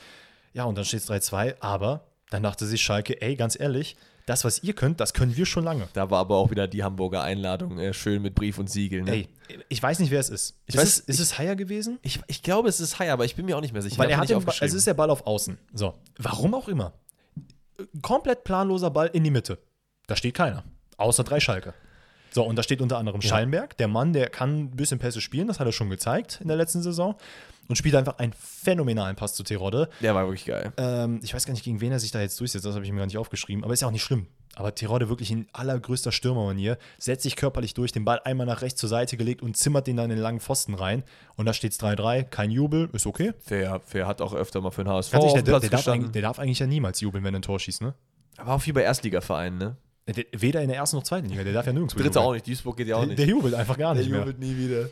Ja, und dann steht es 3-2, aber dann dachte sich Schalke, ey, ganz ehrlich, das, was ihr könnt, das können wir schon lange. Da war aber auch wieder die Hamburger Einladung, äh, schön mit Brief und Siegel. Ne? Ey, ich weiß nicht, wer es ist. Ich ist weiß- es, ist es Haier gewesen? Ich, ich glaube, es ist High, aber ich bin mir auch nicht mehr sicher. Weil Ich er hat den es ist der Ball auf Außen. So, warum auch immer. Komplett planloser Ball in die Mitte. Da steht keiner. Außer drei Schalke. So, und da steht unter anderem Schallenberg, der Mann, der kann ein bisschen Pässe spielen, das hat er schon gezeigt in der letzten Saison. Und spielt einfach einen phänomenalen Pass zu Terodde. Der war wirklich geil. Ähm, ich weiß gar nicht, gegen wen er sich da jetzt durchsetzt, das habe ich mir gar nicht aufgeschrieben, aber ist ja auch nicht schlimm. Aber Terodde wirklich in allergrößter Stürmermanier, setzt sich körperlich durch, den Ball einmal nach rechts zur Seite gelegt und zimmert den dann in den langen Pfosten rein. Und da steht es 3-3, kein Jubel, ist okay. Fair, Fair hat auch öfter mal für den HSV dem der, Platz der, darf der darf eigentlich ja niemals jubeln, wenn er ein Tor schießt, ne? Aber auch wie bei Erstligavereinen, ne? Der, weder in der ersten noch zweiten Liga, der darf ja nirgendwo Dritte auch nicht, Duisburg geht ja auch Der, nicht. der jubelt einfach gar Der nicht mehr. jubelt nie wieder.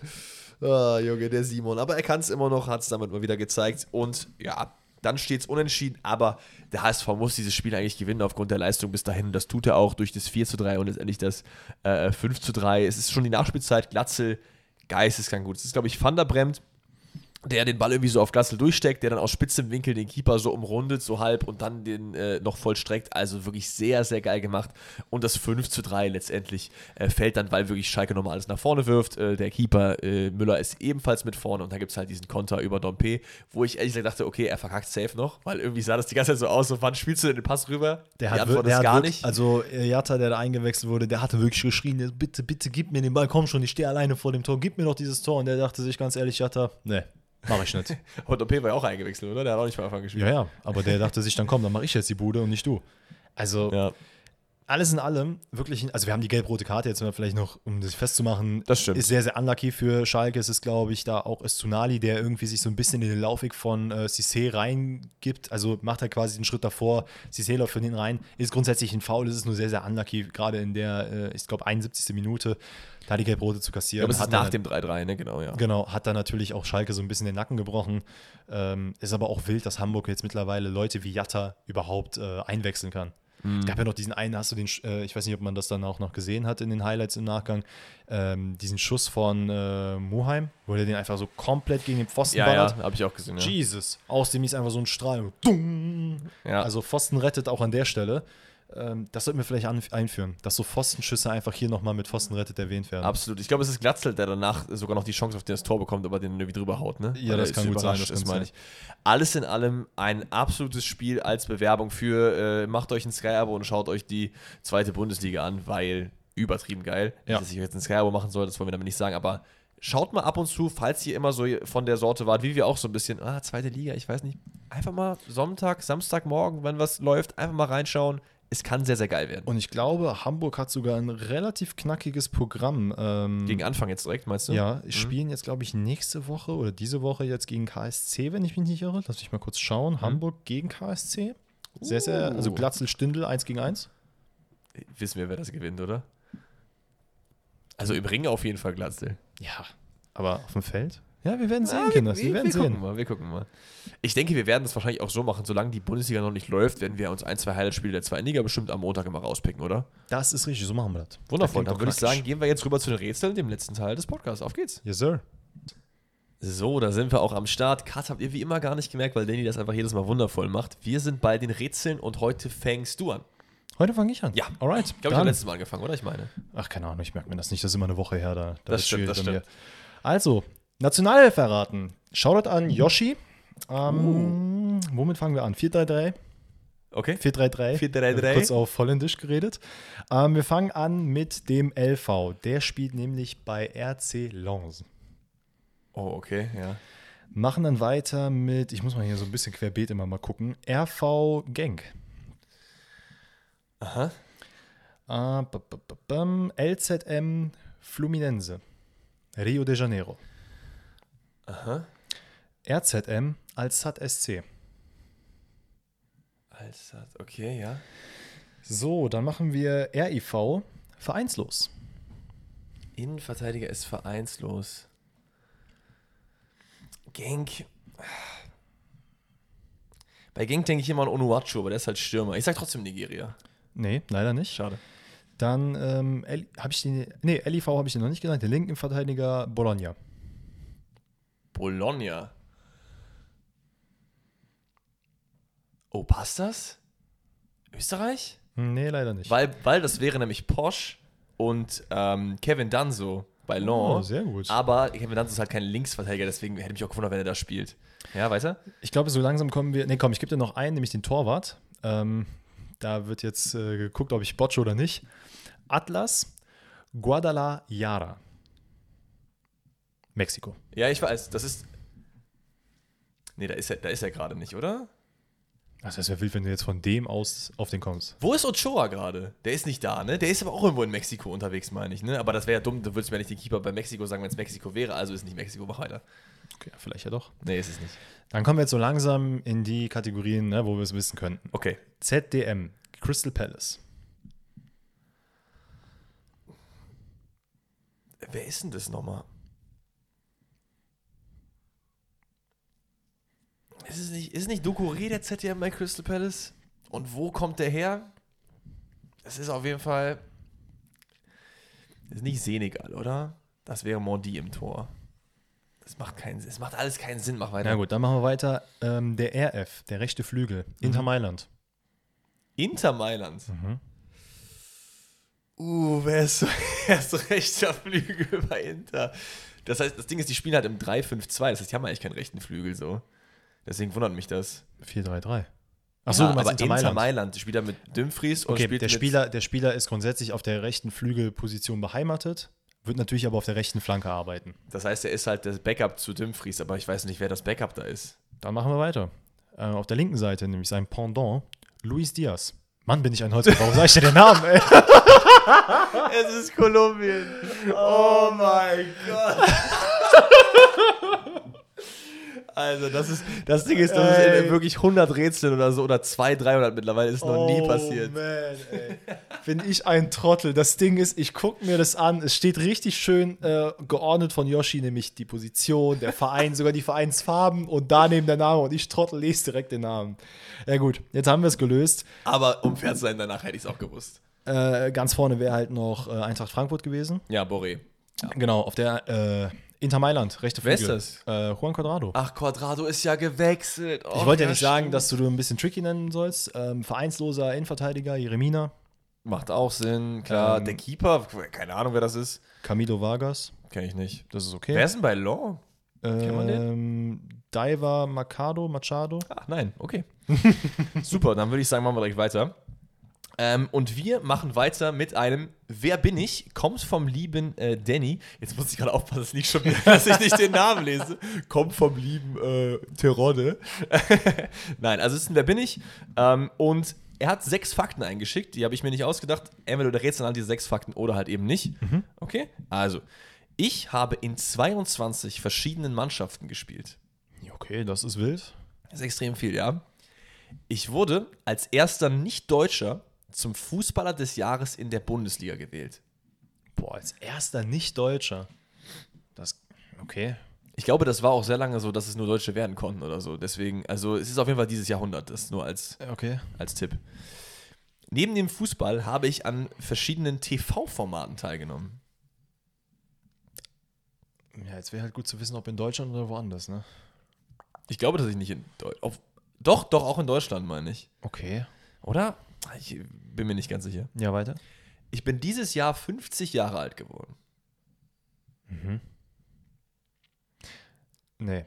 Ah, Junge, der Simon. Aber er kann es immer noch, hat es damit mal wieder gezeigt. Und ja, dann steht es unentschieden. Aber der HSV muss dieses Spiel eigentlich gewinnen aufgrund der Leistung bis dahin. Und das tut er auch durch das 4 zu 3 und letztendlich das äh, 5 zu 3. Es ist schon die Nachspielzeit. Glatzel, geisteskrank gut. Es ist, glaube ich, Van der Bremt, der den Ball irgendwie so auf Glatzel durchsteckt, der dann aus spitzem Winkel den Keeper so umrundet, so halb und dann den äh, noch vollstreckt. Also wirklich sehr, sehr geil gemacht. Und das 5 zu 3 letztendlich äh, fällt dann, weil wirklich Schalke nochmal alles nach vorne wirft. Äh, der Keeper äh, Müller ist ebenfalls mit vorne und da gibt es halt diesen Konter über Dompe, wo ich ehrlich gesagt dachte, okay, er verkackt safe noch, weil irgendwie sah das die ganze Zeit so aus, so wann spielst du denn den Pass rüber? Der die hat, Antwort der ist hat gar nicht. Also Jatta, der da eingewechselt wurde, der hatte wirklich geschrien, bitte, bitte gib mir den Ball, komm schon, ich stehe alleine vor dem Tor, gib mir doch dieses Tor. Und der dachte sich ganz ehrlich, Jatta, nee, mach ich nicht. und Dompe war ja auch eingewechselt, oder? Der hat auch nicht von Anfang gespielt. ja, ja, aber der dachte sich dann, komm, dann mache ich jetzt die Bude und nicht du. Also ja. Alles in allem wirklich, also wir haben die gelb-rote Karte jetzt vielleicht noch, um das festzumachen, Das stimmt. ist sehr, sehr unlucky für Schalke. Es ist, glaube ich, da auch Estunali, der irgendwie sich so ein bisschen in den Laufweg von äh, Cissé reingibt. Also macht er quasi den Schritt davor, Cissé läuft von hinten rein. Ist grundsätzlich ein Foul, es ist nur sehr, sehr unlucky, gerade in der, äh, ich glaube, 71. Minute, da die gelb-rote zu kassieren. glaube, es ist Hat nach dann- dem 3-3, ne? Genau, ja. Genau, hat da natürlich auch Schalke so ein bisschen den Nacken gebrochen. Ähm, ist aber auch wild, dass Hamburg jetzt mittlerweile Leute wie Jatta überhaupt äh, einwechseln kann. Es gab ja noch diesen einen, hast du den, äh, ich weiß nicht, ob man das dann auch noch gesehen hat in den Highlights im Nachgang, ähm, diesen Schuss von äh, Muheim, wo der den einfach so komplett gegen den Pfosten Ja, ballert. ja, habe ich auch gesehen. Ja. Jesus, aus dem ist einfach so ein Strahl. Ja. Also Pfosten rettet auch an der Stelle. Ähm, das sollten wir vielleicht einführen, dass so Pfostenschüsse einfach hier nochmal mit Pfosten rettet erwähnt werden. Absolut. Ich glaube, es ist Glatzel, der danach sogar noch die Chance auf das Tor bekommt, aber den irgendwie drüber haut, ne? Ja, Weil das kann gut sein, das ist, meine ich. Alles in allem ein absolutes Spiel als Bewerbung für, äh, macht euch ein Sky-Abo und schaut euch die zweite Bundesliga an, weil übertrieben geil. Ja. Dass ich jetzt ein Sky-Abo machen soll, das wollen wir damit nicht sagen, aber schaut mal ab und zu, falls ihr immer so von der Sorte wart, wie wir auch so ein bisschen, ah, zweite Liga, ich weiß nicht, einfach mal Sonntag, Samstagmorgen, wenn was läuft, einfach mal reinschauen. Es kann sehr, sehr geil werden. Und ich glaube, Hamburg hat sogar ein relativ knackiges Programm. Ähm, Gegen Anfang jetzt direkt, meinst du? ja, spielen jetzt, glaube ich, nächste Woche oder diese Woche jetzt gegen KSC, wenn ich mich nicht irre. Lass mich mal kurz schauen. Hamburg gegen KSC. Sehr, sehr, also Uh. Glatzel-Stindl 1 gegen 1. Wissen wir, wer das gewinnt, oder? Also im Ring auf jeden Fall Glatzel. Ja, aber auf dem Feld? Ja, wir werden sehen, Ah, Kinders. Wir, werden wir sehen. gucken mal, wir gucken mal. Ich denke, wir werden es wahrscheinlich auch so machen, solange die Bundesliga noch nicht läuft, werden wir uns ein, zwei Highlight-Spiele der zweiten Liga bestimmt am Montag immer rauspicken, oder? Das ist richtig, so machen wir das. Wundervoll. Das Dann würde ich sagen, gehen wir jetzt rüber zu den Rätseln, dem letzten Teil des Podcasts. Auf geht's. Yes, sir. So, da sind wir auch am Start. Kat habt ihr wie immer gar nicht gemerkt, weil Danny das einfach jedes Mal wundervoll macht. Wir sind bei den Rätseln und heute fängst du an. Heute fange ich an. Ja. alright. Ich glaube, ich habe letztes Mal angefangen, oder? Ich meine. Ach, keine Ahnung, ich merke mir das nicht. Das ist immer eine Woche her. Da, da Das ist stimmt, das bei mir. stimmt. Also, Nationalelf erraten. Shoutout an Yoshi. Ähm, Womit fangen wir an? 4-3-3? Okay. 4-3-3. 4-3-3. Kurz auf Holländisch geredet. Ähm, wir fangen an mit dem LV. Der spielt nämlich bei RC Lens. Oh, okay, ja. Machen dann weiter mit, ich muss mal hier so ein bisschen querbeet immer mal gucken, RV Genk. Aha. Äh, b- b- b- bam, LZM Fluminense. Rio de Janeiro. Aha. RZM Alsat SC. Alter, okay, ja. So, dann machen wir RIV vereinslos. Innenverteidiger ist vereinslos. Genk. Bei Genk denke ich immer an Onuachu, aber der ist halt Stürmer. Ich sag trotzdem Nigeria. Nee, leider nicht. Schade. Dann ähm, habe ich den, nee, LIV habe ich den noch nicht genannt. Der linken Verteidiger Bologna. Bologna. Oh, passt das? Österreich? Hm, Nee, leider nicht. Weil, weil das wäre nämlich Posch und ähm, Kevin Danso bei Lens. Oh, sehr gut. Aber Kevin Danso ist halt kein Linksverteidiger, deswegen hätte mich auch gewundert, wenn er da spielt. Ja, weiter? Ich glaube, so langsam kommen wir. Nee, komm, ich gebe dir noch einen, nämlich den Torwart. Ähm, da wird jetzt äh, geguckt, ob ich botche oder nicht. Atlas Guadalajara. Mexiko. Ja, ich weiß, das ist. Nee, da ist er, da ist er gerade nicht, oder? Es wäre wild, wenn du jetzt von dem aus auf den kommst. Wo ist Ochoa gerade? Der ist nicht da, ne? Der ist aber auch irgendwo in Mexiko unterwegs, meine ich, ne? Aber das wäre ja dumm, du würdest mir nicht den Keeper bei Mexiko sagen, wenn es Mexiko wäre, also ist nicht Mexiko, mach weiter. Okay, vielleicht ja doch. Nee, ist es nicht. Dann kommen wir jetzt so langsam in die Kategorien, ne, wo wir es wissen könnten. Okay. ZDM, Crystal Palace. Wer ist denn das nochmal? Ist es nicht, ist nicht Ducouré, der ZDM bei Crystal Palace? Und wo kommt der her? Es ist auf jeden Fall. Das ist nicht Senegal, oder? Das wäre Mondi im Tor. Das macht keinen Sinn. Es macht alles keinen Sinn. Mach weiter. Na gut, dann machen wir weiter. Ähm, der RF, der rechte Flügel, Inter Mailand. Inter Mailand. Uh, wer ist, wer ist rechter Flügel bei Inter? Das heißt, das Ding ist, die spielen halt im 3-5-2. Das heißt, die haben eigentlich keinen rechten Flügel so. Deswegen wundert mich das. 4-3-3. Achso, ja, aber Inter Mailand. Die spielt da mit Dumfries und Okay, spielt der mit Spieler, der Spieler ist grundsätzlich auf der rechten Flügelposition beheimatet, wird natürlich aber auf der rechten Flanke arbeiten. Das heißt, er ist halt das Backup zu Dumfries, aber ich weiß nicht, wer das Backup da ist. Dann machen wir weiter. Äh, auf der linken Seite, nämlich sein Pendant, Luis Diaz. Mann, bin ich ein Holzkopf. Warum sag ich dir den Namen, ey? Es ist Kolumbien. Oh mein Gott. Also, das ist, das Ding ist, das ist wirklich 100 Rätseln oder so, oder 200, 300 mittlerweile, ist noch nie passiert. Oh, Man, ey. Bin ich ein Trottel. Das Ding ist, ich gucke mir das an. Es steht richtig schön äh, geordnet von Yoshi, nämlich die Position, der Verein, sogar die Vereinsfarben und daneben der Name. Und ich Trottel lese direkt den Namen. Ja, gut, jetzt haben wir es gelöst. Aber um fair zu sein, danach hätte ich es auch gewusst. Äh, ganz vorne wäre halt noch äh, Eintracht Frankfurt gewesen. Ja, Boré. Genau, auf der äh, Inter Mailand, rechte Wer Flügel. ist Äh, Juan Quadrado. Ach, Quadrado ist ja gewechselt. Oh, ich wollte ja nicht sagen, dass du du ein bisschen tricky nennen sollst. Ähm, vereinsloser Innenverteidiger, Jeremina, Macht auch Sinn, klar. Ähm, der Keeper, keine Ahnung, wer das ist. Camilo Vargas. Kenne ich nicht. Das ist okay. Wer ist denn bei Law? Kennt man den? Ähm, Diver Machado, Machado. Ach, nein, okay. Super, dann würde ich sagen, machen wir direkt weiter. Ähm, und wir machen weiter mit einem Wer bin ich? Kommt vom lieben äh, Danny. Jetzt muss ich gerade aufpassen, dass ich, nicht schon, dass ich nicht den Namen lese. Kommt vom lieben äh, Terodde. Nein, also es ist ein Wer bin ich? Ähm, und er hat sechs Fakten eingeschickt. Die habe ich mir nicht ausgedacht. Entweder du rätst an diese sechs Fakten oder halt eben nicht. Okay? Also, ich habe in 22 verschiedenen Mannschaften gespielt. Okay, das ist wild. Das ist extrem viel, ja. Ich wurde als erster Nicht-Deutscher zum Fußballer des Jahres in der Bundesliga gewählt. Boah, als erster Nicht-Deutscher. Das, okay. Ich glaube, das war auch sehr lange so, dass es nur Deutsche werden konnten oder so. Deswegen, also es ist auf jeden Fall dieses Jahrhundert, das nur als, Okay. als Tipp. Neben dem Fußball habe ich an verschiedenen TV-Formaten teilgenommen. Ja, jetzt wäre halt gut zu wissen, ob in Deutschland oder woanders, ne? Ich glaube, dass ich nicht in Deutschland. Doch, doch, auch in Deutschland, meine ich. Okay. Oder? Ich bin mir nicht ganz sicher. Ja, weiter. Ich bin dieses Jahr 50 Jahre alt geworden. Mhm. Nee.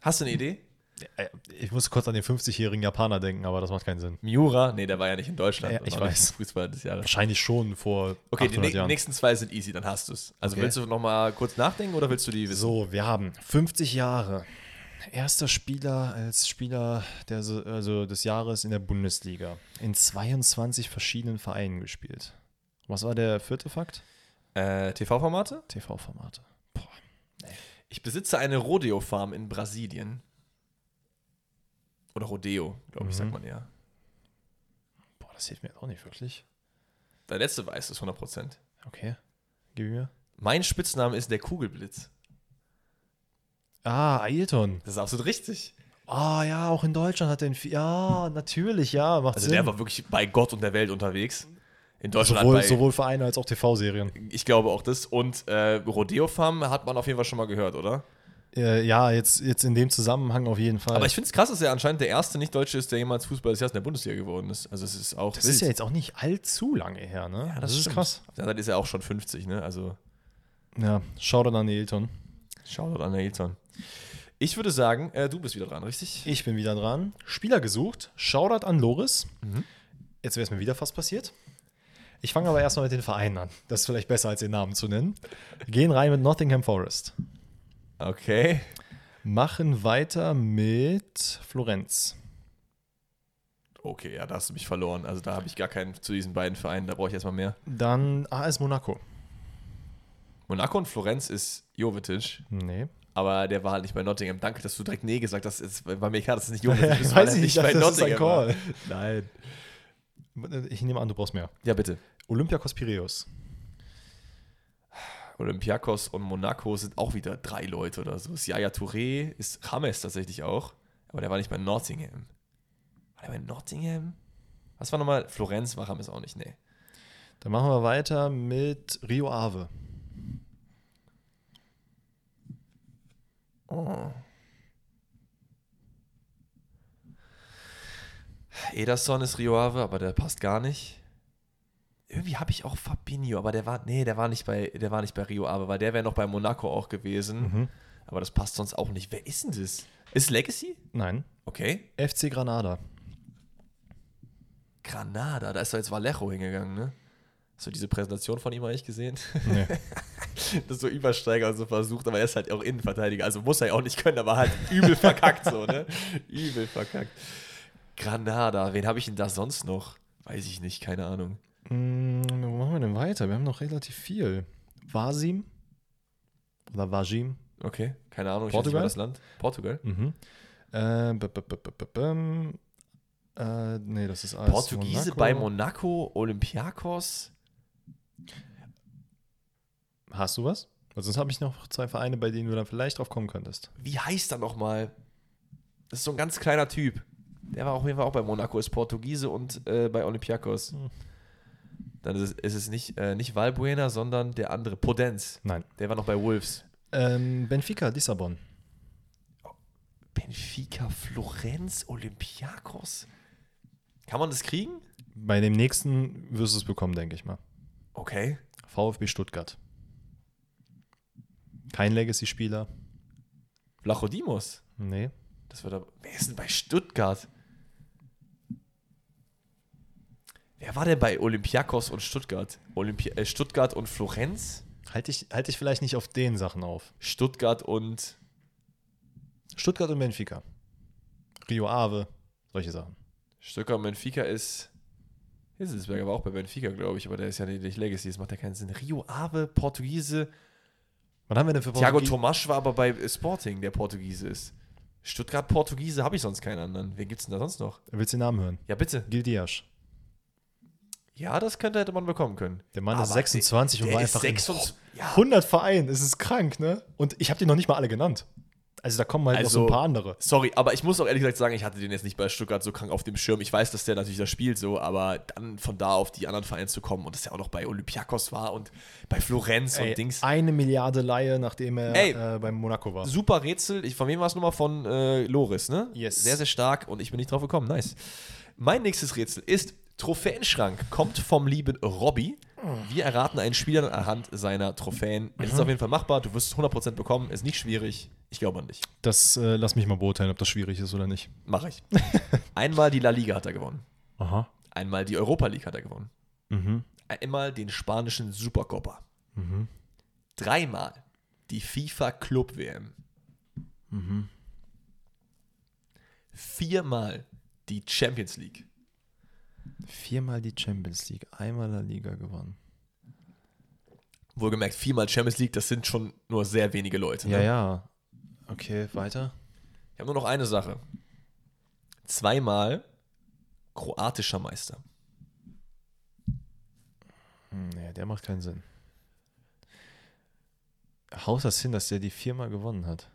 Hast du eine Idee? Äh, Ich muss kurz an den 50-jährigen Japaner denken, aber das macht keinen Sinn. Miura? Nee, der war ja nicht in Deutschland. Ja, ich weiß. Fußballer des Jahres. Wahrscheinlich schon vor Okay, die 800 Jahren. nächsten zwei sind easy, dann hast du es. Also Okay. willst du noch mal kurz nachdenken oder willst du die wissen? So, wir haben 50 Jahre. Erster Spieler als Spieler der, also des Jahres in der Bundesliga. In 22 verschiedenen Vereinen gespielt. Was war der vierte Fakt? Äh, TV-Formate? TV-Formate. Ich besitze eine Rodeo-Farm in Brasilien. Oder Rodeo, glaube ich, Mhm. sagt man ja. Boah, das hilft mir jetzt auch nicht wirklich. Der letzte weiß es 100%. Okay. Gib mir. Mein Spitzname ist der Kugelblitz. Ah, Ailton. Das ist absolut richtig. Ah, ja, auch in Deutschland hat er den. Vi- Ja, natürlich, ja, macht Also Sinn. der war wirklich bei Gott und der Welt unterwegs. In Deutschland sowohl, bei, sowohl Vereine als auch TV-Serien. ich glaube auch das. Und äh, Rodeo Farm hat man auf jeden Fall schon mal gehört, oder? Äh, ja, jetzt, jetzt in dem Zusammenhang auf jeden Fall. Aber ich finde es krass, dass er anscheinend der erste Nicht-Deutsche ist, der jemals Fußball des Jahres in der Bundesliga geworden ist. Also es ist auch das ist ja jetzt auch nicht allzu lange her, ne? Ja, das, ist krass. anderen Seite ist er auch schon 50, ne? Also Ja, schau dann an Ailton. Shoutout an Ailton. Ich würde sagen, äh, du bist wieder dran, richtig? Ich bin wieder dran. Spieler gesucht. Shoutout an Loris. Mhm. Jetzt wäre es mir wieder fast passiert. Ich fange aber erstmal mit den Vereinen an. Das ist vielleicht besser, als den Namen zu nennen. Gehen rein mit Nottingham Forest. Okay. Machen weiter mit Florenz. Okay, ja, da hast du mich verloren. Also da habe ich gar keinen zu diesen beiden Vereinen, da brauche ich erstmal mehr. Dann AS Monaco. Monaco und Florenz ist Jovetic, Nee. Aber der war halt nicht bei Nottingham. Danke, dass du direkt Nee gesagt hast. Es war mir klar, dass es nicht Jovetic ist, Weiß ich nicht, bei das ist ein. Call. Nein. Ich nehme an, du brauchst mehr. Ja, bitte. Olympiakos Piraeus. Olympiakos und Monaco sind auch wieder drei Leute oder so. Yaya Touré ist James tatsächlich auch, aber der war nicht bei Nottingham. War der bei Nottingham? Was war nochmal? Florenz war James auch nicht, nee. Dann machen wir weiter mit Rio Ave. Oh. Ederson ist Rio Ave, aber der passt gar nicht. Irgendwie habe ich auch Fabinho, aber der war, nee, der war nicht bei, der war nicht bei Rio Ave, weil der wäre noch bei Monaco auch gewesen. Mhm. Aber das passt sonst auch nicht. Wer ist denn das? Ist Legacy? Nein. Okay. FC Granada. Granada, da ist doch jetzt Vallejo hingegangen, ne? Hast du diese Präsentation von ihm eigentlich gesehen? Nee. das so Übersteiger so versucht, aber er ist halt auch Innenverteidiger. Also muss er ja auch nicht können, aber halt übel verkackt so, ne? Übel verkackt. Granada, wen habe ich denn da sonst noch? Weiß ich nicht, keine Ahnung. Mm, wo machen wir denn weiter? Wir haben noch relativ viel. Vasim. Oder Vajim. Okay, keine Ahnung. Ich Portugal? weiß nicht mal das Land. Portugal. Mhm. Äh, b- b- b- b- b- bäm. äh, nee, das ist AS Portugiese Monaco. bei Monaco, Olympiakos. Hast du was? Weil sonst habe ich noch zwei Vereine, bei denen du dann vielleicht drauf kommen könntest. Wie heißt er nochmal? Das ist so ein ganz kleiner Typ. Der war auf jeden Fall auch bei Monaco, ist Portugiese und äh, bei Olympiakos. Hm. Dann ist es, ist es nicht, äh, nicht Valbuena, sondern der andere, Podenz. Nein. Der war noch bei Wolves. Ähm, Benfica, Lissabon. Benfica, Florenz, Olympiakos. Kann man das kriegen? Bei dem nächsten wirst du es bekommen, denke ich mal. Okay. VfB Stuttgart. Kein Legacy-Spieler. Vlachodimos. Nee. Das wird aber. Wer ist denn bei Stuttgart? Wer war denn bei Olympiakos und Stuttgart? Olympi äh, Stuttgart und Florenz? Halte ich, halt dich vielleicht nicht auf den Sachen auf. Stuttgart und. Stuttgart und Benfica. Rio Ave. Solche Sachen. Stuttgart und Benfica ist. Hitzelsberger war auch bei Benfica, glaube ich, aber der ist ja nicht Legacy, das macht ja keinen Sinn. Rio Ave, Portugiese. Was haben wir denn für Thiago Tomasch war aber bei Sporting, der Portugiese ist. Stuttgart, Portugiese habe ich sonst keinen anderen. Wen gibt's denn da sonst noch? Willst du den Namen hören? Ja, bitte. Gil Dias. Ja, das könnte hätte man bekommen können. Der Mann ist Aber 26 und der war ist einfach in 26. Ja, 100 Vereinen. Es ist krank, ne? Und ich habe die noch nicht mal alle genannt. Also da kommen halt noch so Also- ein paar andere. Sorry, aber ich muss auch ehrlich gesagt sagen, ich hatte den jetzt nicht bei Stuttgart so krank auf dem Schirm. Ich weiß, dass der natürlich da spielt so, aber dann von da auf die anderen Vereine zu kommen und dass er auch noch bei Olympiakos war und bei Florenz Ey, und Dings. eine Milliarde Laie, nachdem er Ey. äh, beim Monaco war. Super Rätsel. Ich, von wem war es nochmal? Von äh, Loris, ne? Yes. Sehr, sehr stark und ich bin nicht drauf gekommen. Nice. Mein nächstes Rätsel ist: Trophäenschrank kommt vom lieben Robby. Wir erraten einen Spieler anhand seiner Trophäen. Es ist auf jeden Fall machbar. Du wirst es 100% bekommen. Ist nicht schwierig. Ich glaube an dich. Das äh, lass mich mal beurteilen, ob das schwierig ist oder nicht. Mache ich. Einmal die La Liga hat er gewonnen. Aha. Einmal die Europa League hat er gewonnen. Mhm. Einmal den spanischen Supercopa. Dreimal die FIFA Club WM. Viermal die Champions League. Viermal die Champions League, einmal La Liga gewonnen. Wohlgemerkt, viermal Champions League, das sind schon nur sehr wenige Leute. Ja, ne? ja. Okay, weiter. Ich habe nur noch eine Sache. Zweimal kroatischer Meister. Hm, nee, der macht keinen Sinn. Haut das hin, dass der die viermal gewonnen hat?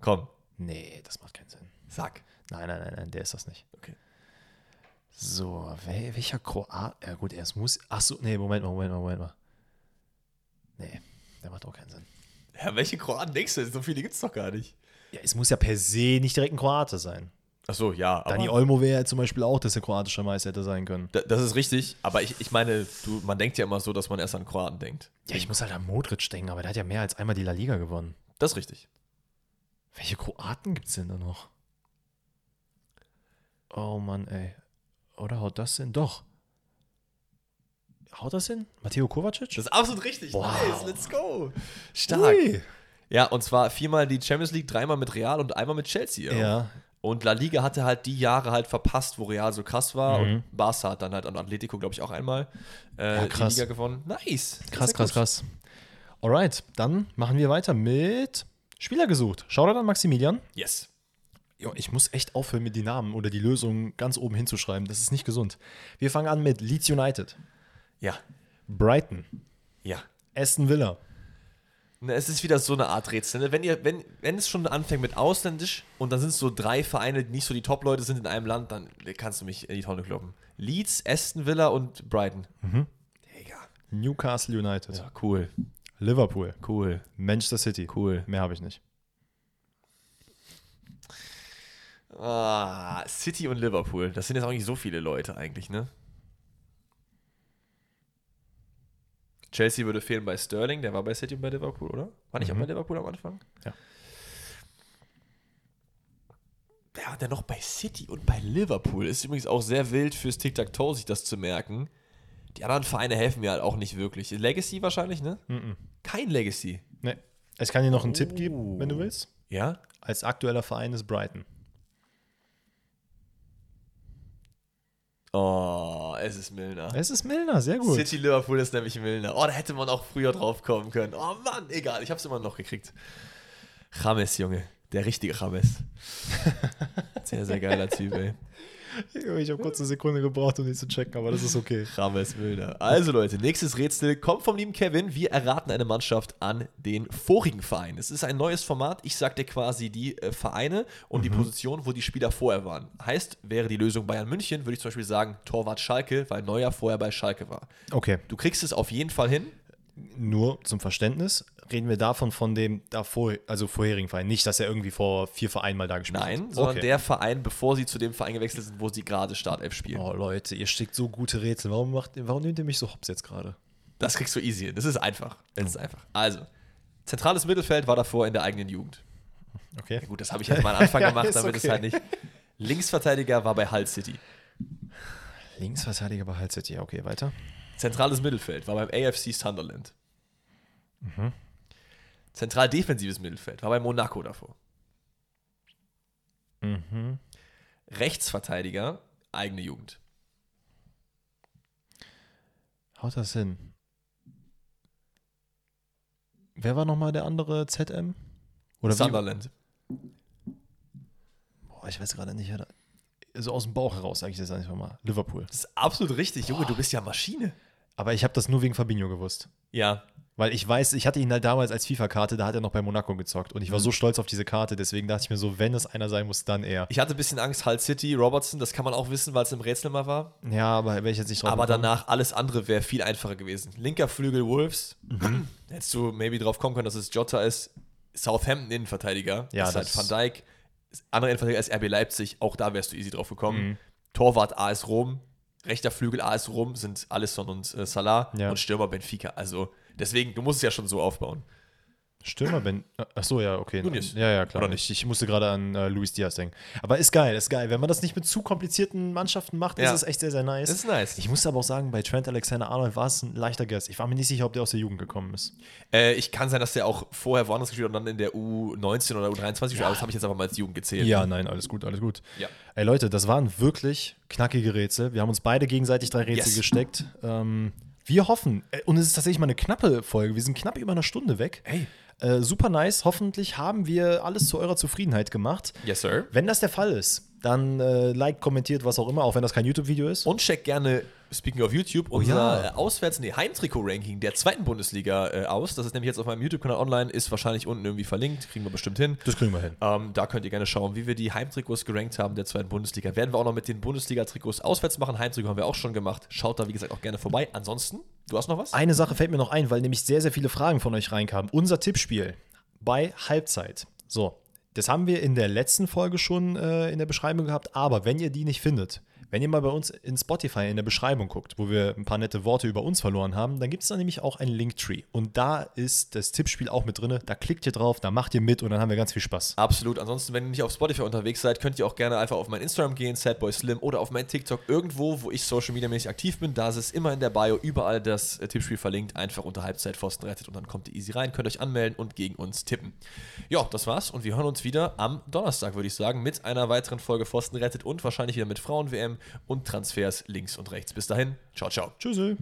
Komm, Nee, das macht keinen Sinn. sag. Nein, nein, nein, nein, der ist das nicht. Okay. So, wel welcher Kroat? Ja gut, er ist muss. Ach so, nee, Moment mal, Moment mal, Moment mal. Nee, der macht auch keinen Sinn. Ja, welche Kroaten denkst du? So viele gibt es doch gar nicht. Ja, es muss ja per se nicht direkt ein Kroate sein. Achso, ja. Dani Olmo wäre ja zum Beispiel auch, dass er kroatischer Meister hätte sein können. Da- Das ist richtig, aber ich, ich meine, du, man denkt ja immer so, dass man erst an Kroaten denkt. Ja, ich muss halt an Modric denken, aber der hat ja mehr als einmal die La Liga gewonnen. Das ist richtig. Welche Kroaten gibt es denn da noch? Oh Mann, ey. Oder haut das hin? Doch. Haut das hin? Matteo Kovacic? Das ist absolut richtig. Wow. Nice, let's go. Stark. Ui. Ja, und zwar viermal die Champions League, dreimal mit Real und einmal mit Chelsea. auch. Ja. Und La Liga hatte halt die Jahre halt verpasst, wo Real so krass war. Mhm. Und Barca hat dann halt an Atletico, glaube ich, auch einmal äh, Ja, krass. die Liga gewonnen. Nice. Krass, krass, gut. krass. Alright, dann machen wir weiter mit Spieler gesucht. Schau da dann Maximilian. Yes. Jo, ich muss echt aufhören, mir die Namen oder die Lösungen ganz oben hinzuschreiben. Das ist nicht gesund. Wir fangen an mit Leeds United, Ja. Brighton, Ja. Aston Villa, Ne, Es ist wieder so eine Art Rätsel. Ne? Wenn, ihr, wenn, wenn es schon anfängt mit ausländisch und dann sind es so drei Vereine, die nicht so die Top-Leute sind in einem Land, dann kannst du mich in die Tonne kloppen. Leeds, Aston Villa und Brighton. Digga. Newcastle United, Ja, cool. Liverpool, Cool. Manchester City. Cool. Mehr habe ich nicht. Ah, City und Liverpool. Das sind jetzt auch nicht so viele Leute eigentlich, ne? Chelsea würde fehlen bei Sterling, der war bei City und bei Liverpool, oder? War nicht auch bei Liverpool am Anfang? Ja. Wer war denn noch bei City und bei Liverpool? Ist übrigens auch sehr wild fürs Tic-Tac-Toe, sich das zu merken. Die anderen Vereine helfen mir halt auch nicht wirklich. Legacy wahrscheinlich, ne? Kein Legacy. Nee. Ich kann dir noch einen Tipp Oh. geben, wenn du willst. Ja? Als aktueller Verein ist Brighton. Oh, es ist Milner. Es ist Milner, sehr gut. City Liverpool ist nämlich Milner. Oh, da hätte man auch früher drauf kommen können. Oh Mann, egal, ich hab's immer noch gekriegt. James, Junge. Der richtige James. Sehr, sehr geiler Typ, ey. Ich habe kurz eine Sekunde gebraucht, um die zu checken, aber das ist okay. James Milner. Also Leute, nächstes Rätsel kommt vom lieben Kevin. Wir erraten eine Mannschaft an den vorigen Verein. Es ist ein neues Format. Ich sag dir quasi die äh, Vereine und die Position, wo die Spieler vorher waren. Heißt, wäre die Lösung Bayern München, würde ich zum Beispiel sagen Torwart Schalke, weil Neuer vorher bei Schalke war. Okay. Du kriegst es auf jeden Fall hin. Nur zum Verständnis, reden wir davon von dem davor, also vorherigen Verein. Nicht, dass er irgendwie vor vier Vereinen mal da gespielt Nein, hat. sondern okay. der Verein, bevor sie zu dem Verein gewechselt sind, wo sie gerade Startelf spielen. Oh Leute, ihr steckt so gute Rätsel. Warum, macht, warum nehmt ihr mich so hops jetzt gerade? Das kriegst du easy hin. Das ist einfach. Das ist einfach. Also, zentrales Mittelfeld war davor in der eigenen Jugend. Okay. Ja, gut, das habe ich jetzt mal am Anfang Ja, gemacht, ist damit es okay. halt nicht. Linksverteidiger war bei Hull City. Linksverteidiger bei Hull City. Okay, weiter. Zentrales Mittelfeld war beim AFC Sunderland. Mhm. Zentral defensives Mittelfeld war bei Monaco davor. Mhm. Rechtsverteidiger, eigene Jugend. Haut das hin. Wer war nochmal der andere ZM? Oder? Sunderland. Boah, ich weiß gerade nicht. wer da- So aus dem Bauch heraus sage ich das einfach mal. Liverpool. Das ist absolut richtig. Junge, du bist ja Maschine. Aber ich habe das nur wegen Fabinho gewusst. Ja. Weil ich weiß, ich hatte ihn halt damals als FIFA-Karte, da hat er noch bei Monaco gezockt. Und ich war so stolz auf diese Karte, deswegen dachte ich mir so, wenn es einer sein muss, dann er. Ich hatte ein bisschen Angst, Hull City, Robertson, das kann man auch wissen, weil es im Rätsel mal war. Ja, aber wäre ich jetzt nicht drauf Aber gekommen. danach alles andere wäre viel einfacher gewesen. Linker Flügel Wolves. Mhm. Hättest du maybe drauf kommen können, dass es Jota ist. Southampton Innenverteidiger. Ja, ist halt das- Van Dijk. Andere Innenverteidiger ist RB Leipzig. Auch da wärst du easy drauf gekommen. Mhm. Torwart AS Rom. Rechter Flügel AS Rom sind Alisson und äh, Salah. Ja. Und Stürmer Benfica. Also deswegen, du musst es ja schon so aufbauen. Stürmer, Ben. Ach so, ja, okay. Nunez. Ja, ja, klar. Oder nicht? Ich, musste gerade an äh, Luis Diaz denken. Aber ist geil, ist geil. Wenn man das nicht mit zu komplizierten Mannschaften macht, Ja. ist es echt sehr, sehr nice. Ist nice. Ich muss aber auch sagen, bei Trent Alexander-Arnold war es ein leichter Guess. Ich war mir nicht sicher, ob der aus der Jugend gekommen ist. Äh, ich kann sein, dass der auch vorher woanders gespielt hat und dann in der U19 oder U23 gespielt hat. Aber das habe ich jetzt einfach mal als Jugend gezählt. Ja, nein, alles gut, alles gut. Ja. Ey Leute, das waren wirklich knackige Rätsel. Wir haben uns beide gegenseitig drei Rätsel Yes. gesteckt. Ähm, wir hoffen, äh, und es ist tatsächlich mal eine knappe Folge. Wir sind knapp über eine Stunde weg. Hey. Äh, super nice. Hoffentlich haben wir alles zu eurer Zufriedenheit gemacht. Yes, sir. Wenn das der Fall ist, dann äh, like, kommentiert, was auch immer, auch wenn das kein YouTube-Video ist. Und check gerne, speaking of YouTube, unser Oh ja. äh, Auswärts-, nee, Heimtrikot-Ranking der zweiten Bundesliga äh, aus. Das ist nämlich jetzt auf meinem YouTube-Kanal online, ist wahrscheinlich unten irgendwie verlinkt, kriegen wir bestimmt hin. Das kriegen wir hin. Ähm, da könnt ihr gerne schauen, wie wir die Heimtrikots gerankt haben der zweiten Bundesliga. Werden wir auch noch mit den Bundesliga-Trikots auswärts machen. Heimtrikot haben wir auch schon gemacht. Schaut da, wie gesagt, auch gerne vorbei. Ansonsten, du hast noch was? Eine Sache fällt mir noch ein, weil nämlich sehr, sehr viele Fragen von euch reinkamen. Unser Tippspiel bei Halbzeit. So, das haben wir in der letzten Folge schon äh, in der Beschreibung gehabt, aber wenn ihr die nicht findet, wenn ihr mal bei uns in Spotify in der Beschreibung guckt, wo wir ein paar nette Worte über uns verloren haben, dann gibt es da nämlich auch einen Linktree. Und da ist das Tippspiel auch mit drin. Da klickt ihr drauf, da macht ihr mit und dann haben wir ganz viel Spaß. Absolut. Ansonsten, wenn ihr nicht auf Spotify unterwegs seid, könnt ihr auch gerne einfach auf mein Instagram gehen, SadboySlim, oder auf mein TikTok, irgendwo, wo ich Social Media mäßig aktiv bin. Da ist es immer in der Bio, überall das äh, Tippspiel verlinkt. Einfach unter Halbzeit Pfosten rettet und dann kommt ihr easy rein, könnt euch anmelden und gegen uns tippen. Ja, das war's und wir hören uns wieder am Donnerstag, würde ich sagen, mit einer weiteren Folge Pfosten rettet und wahrscheinlich wieder mit Frauen-WM und Transfers links und rechts. Bis dahin, ciao, ciao. Tschüss.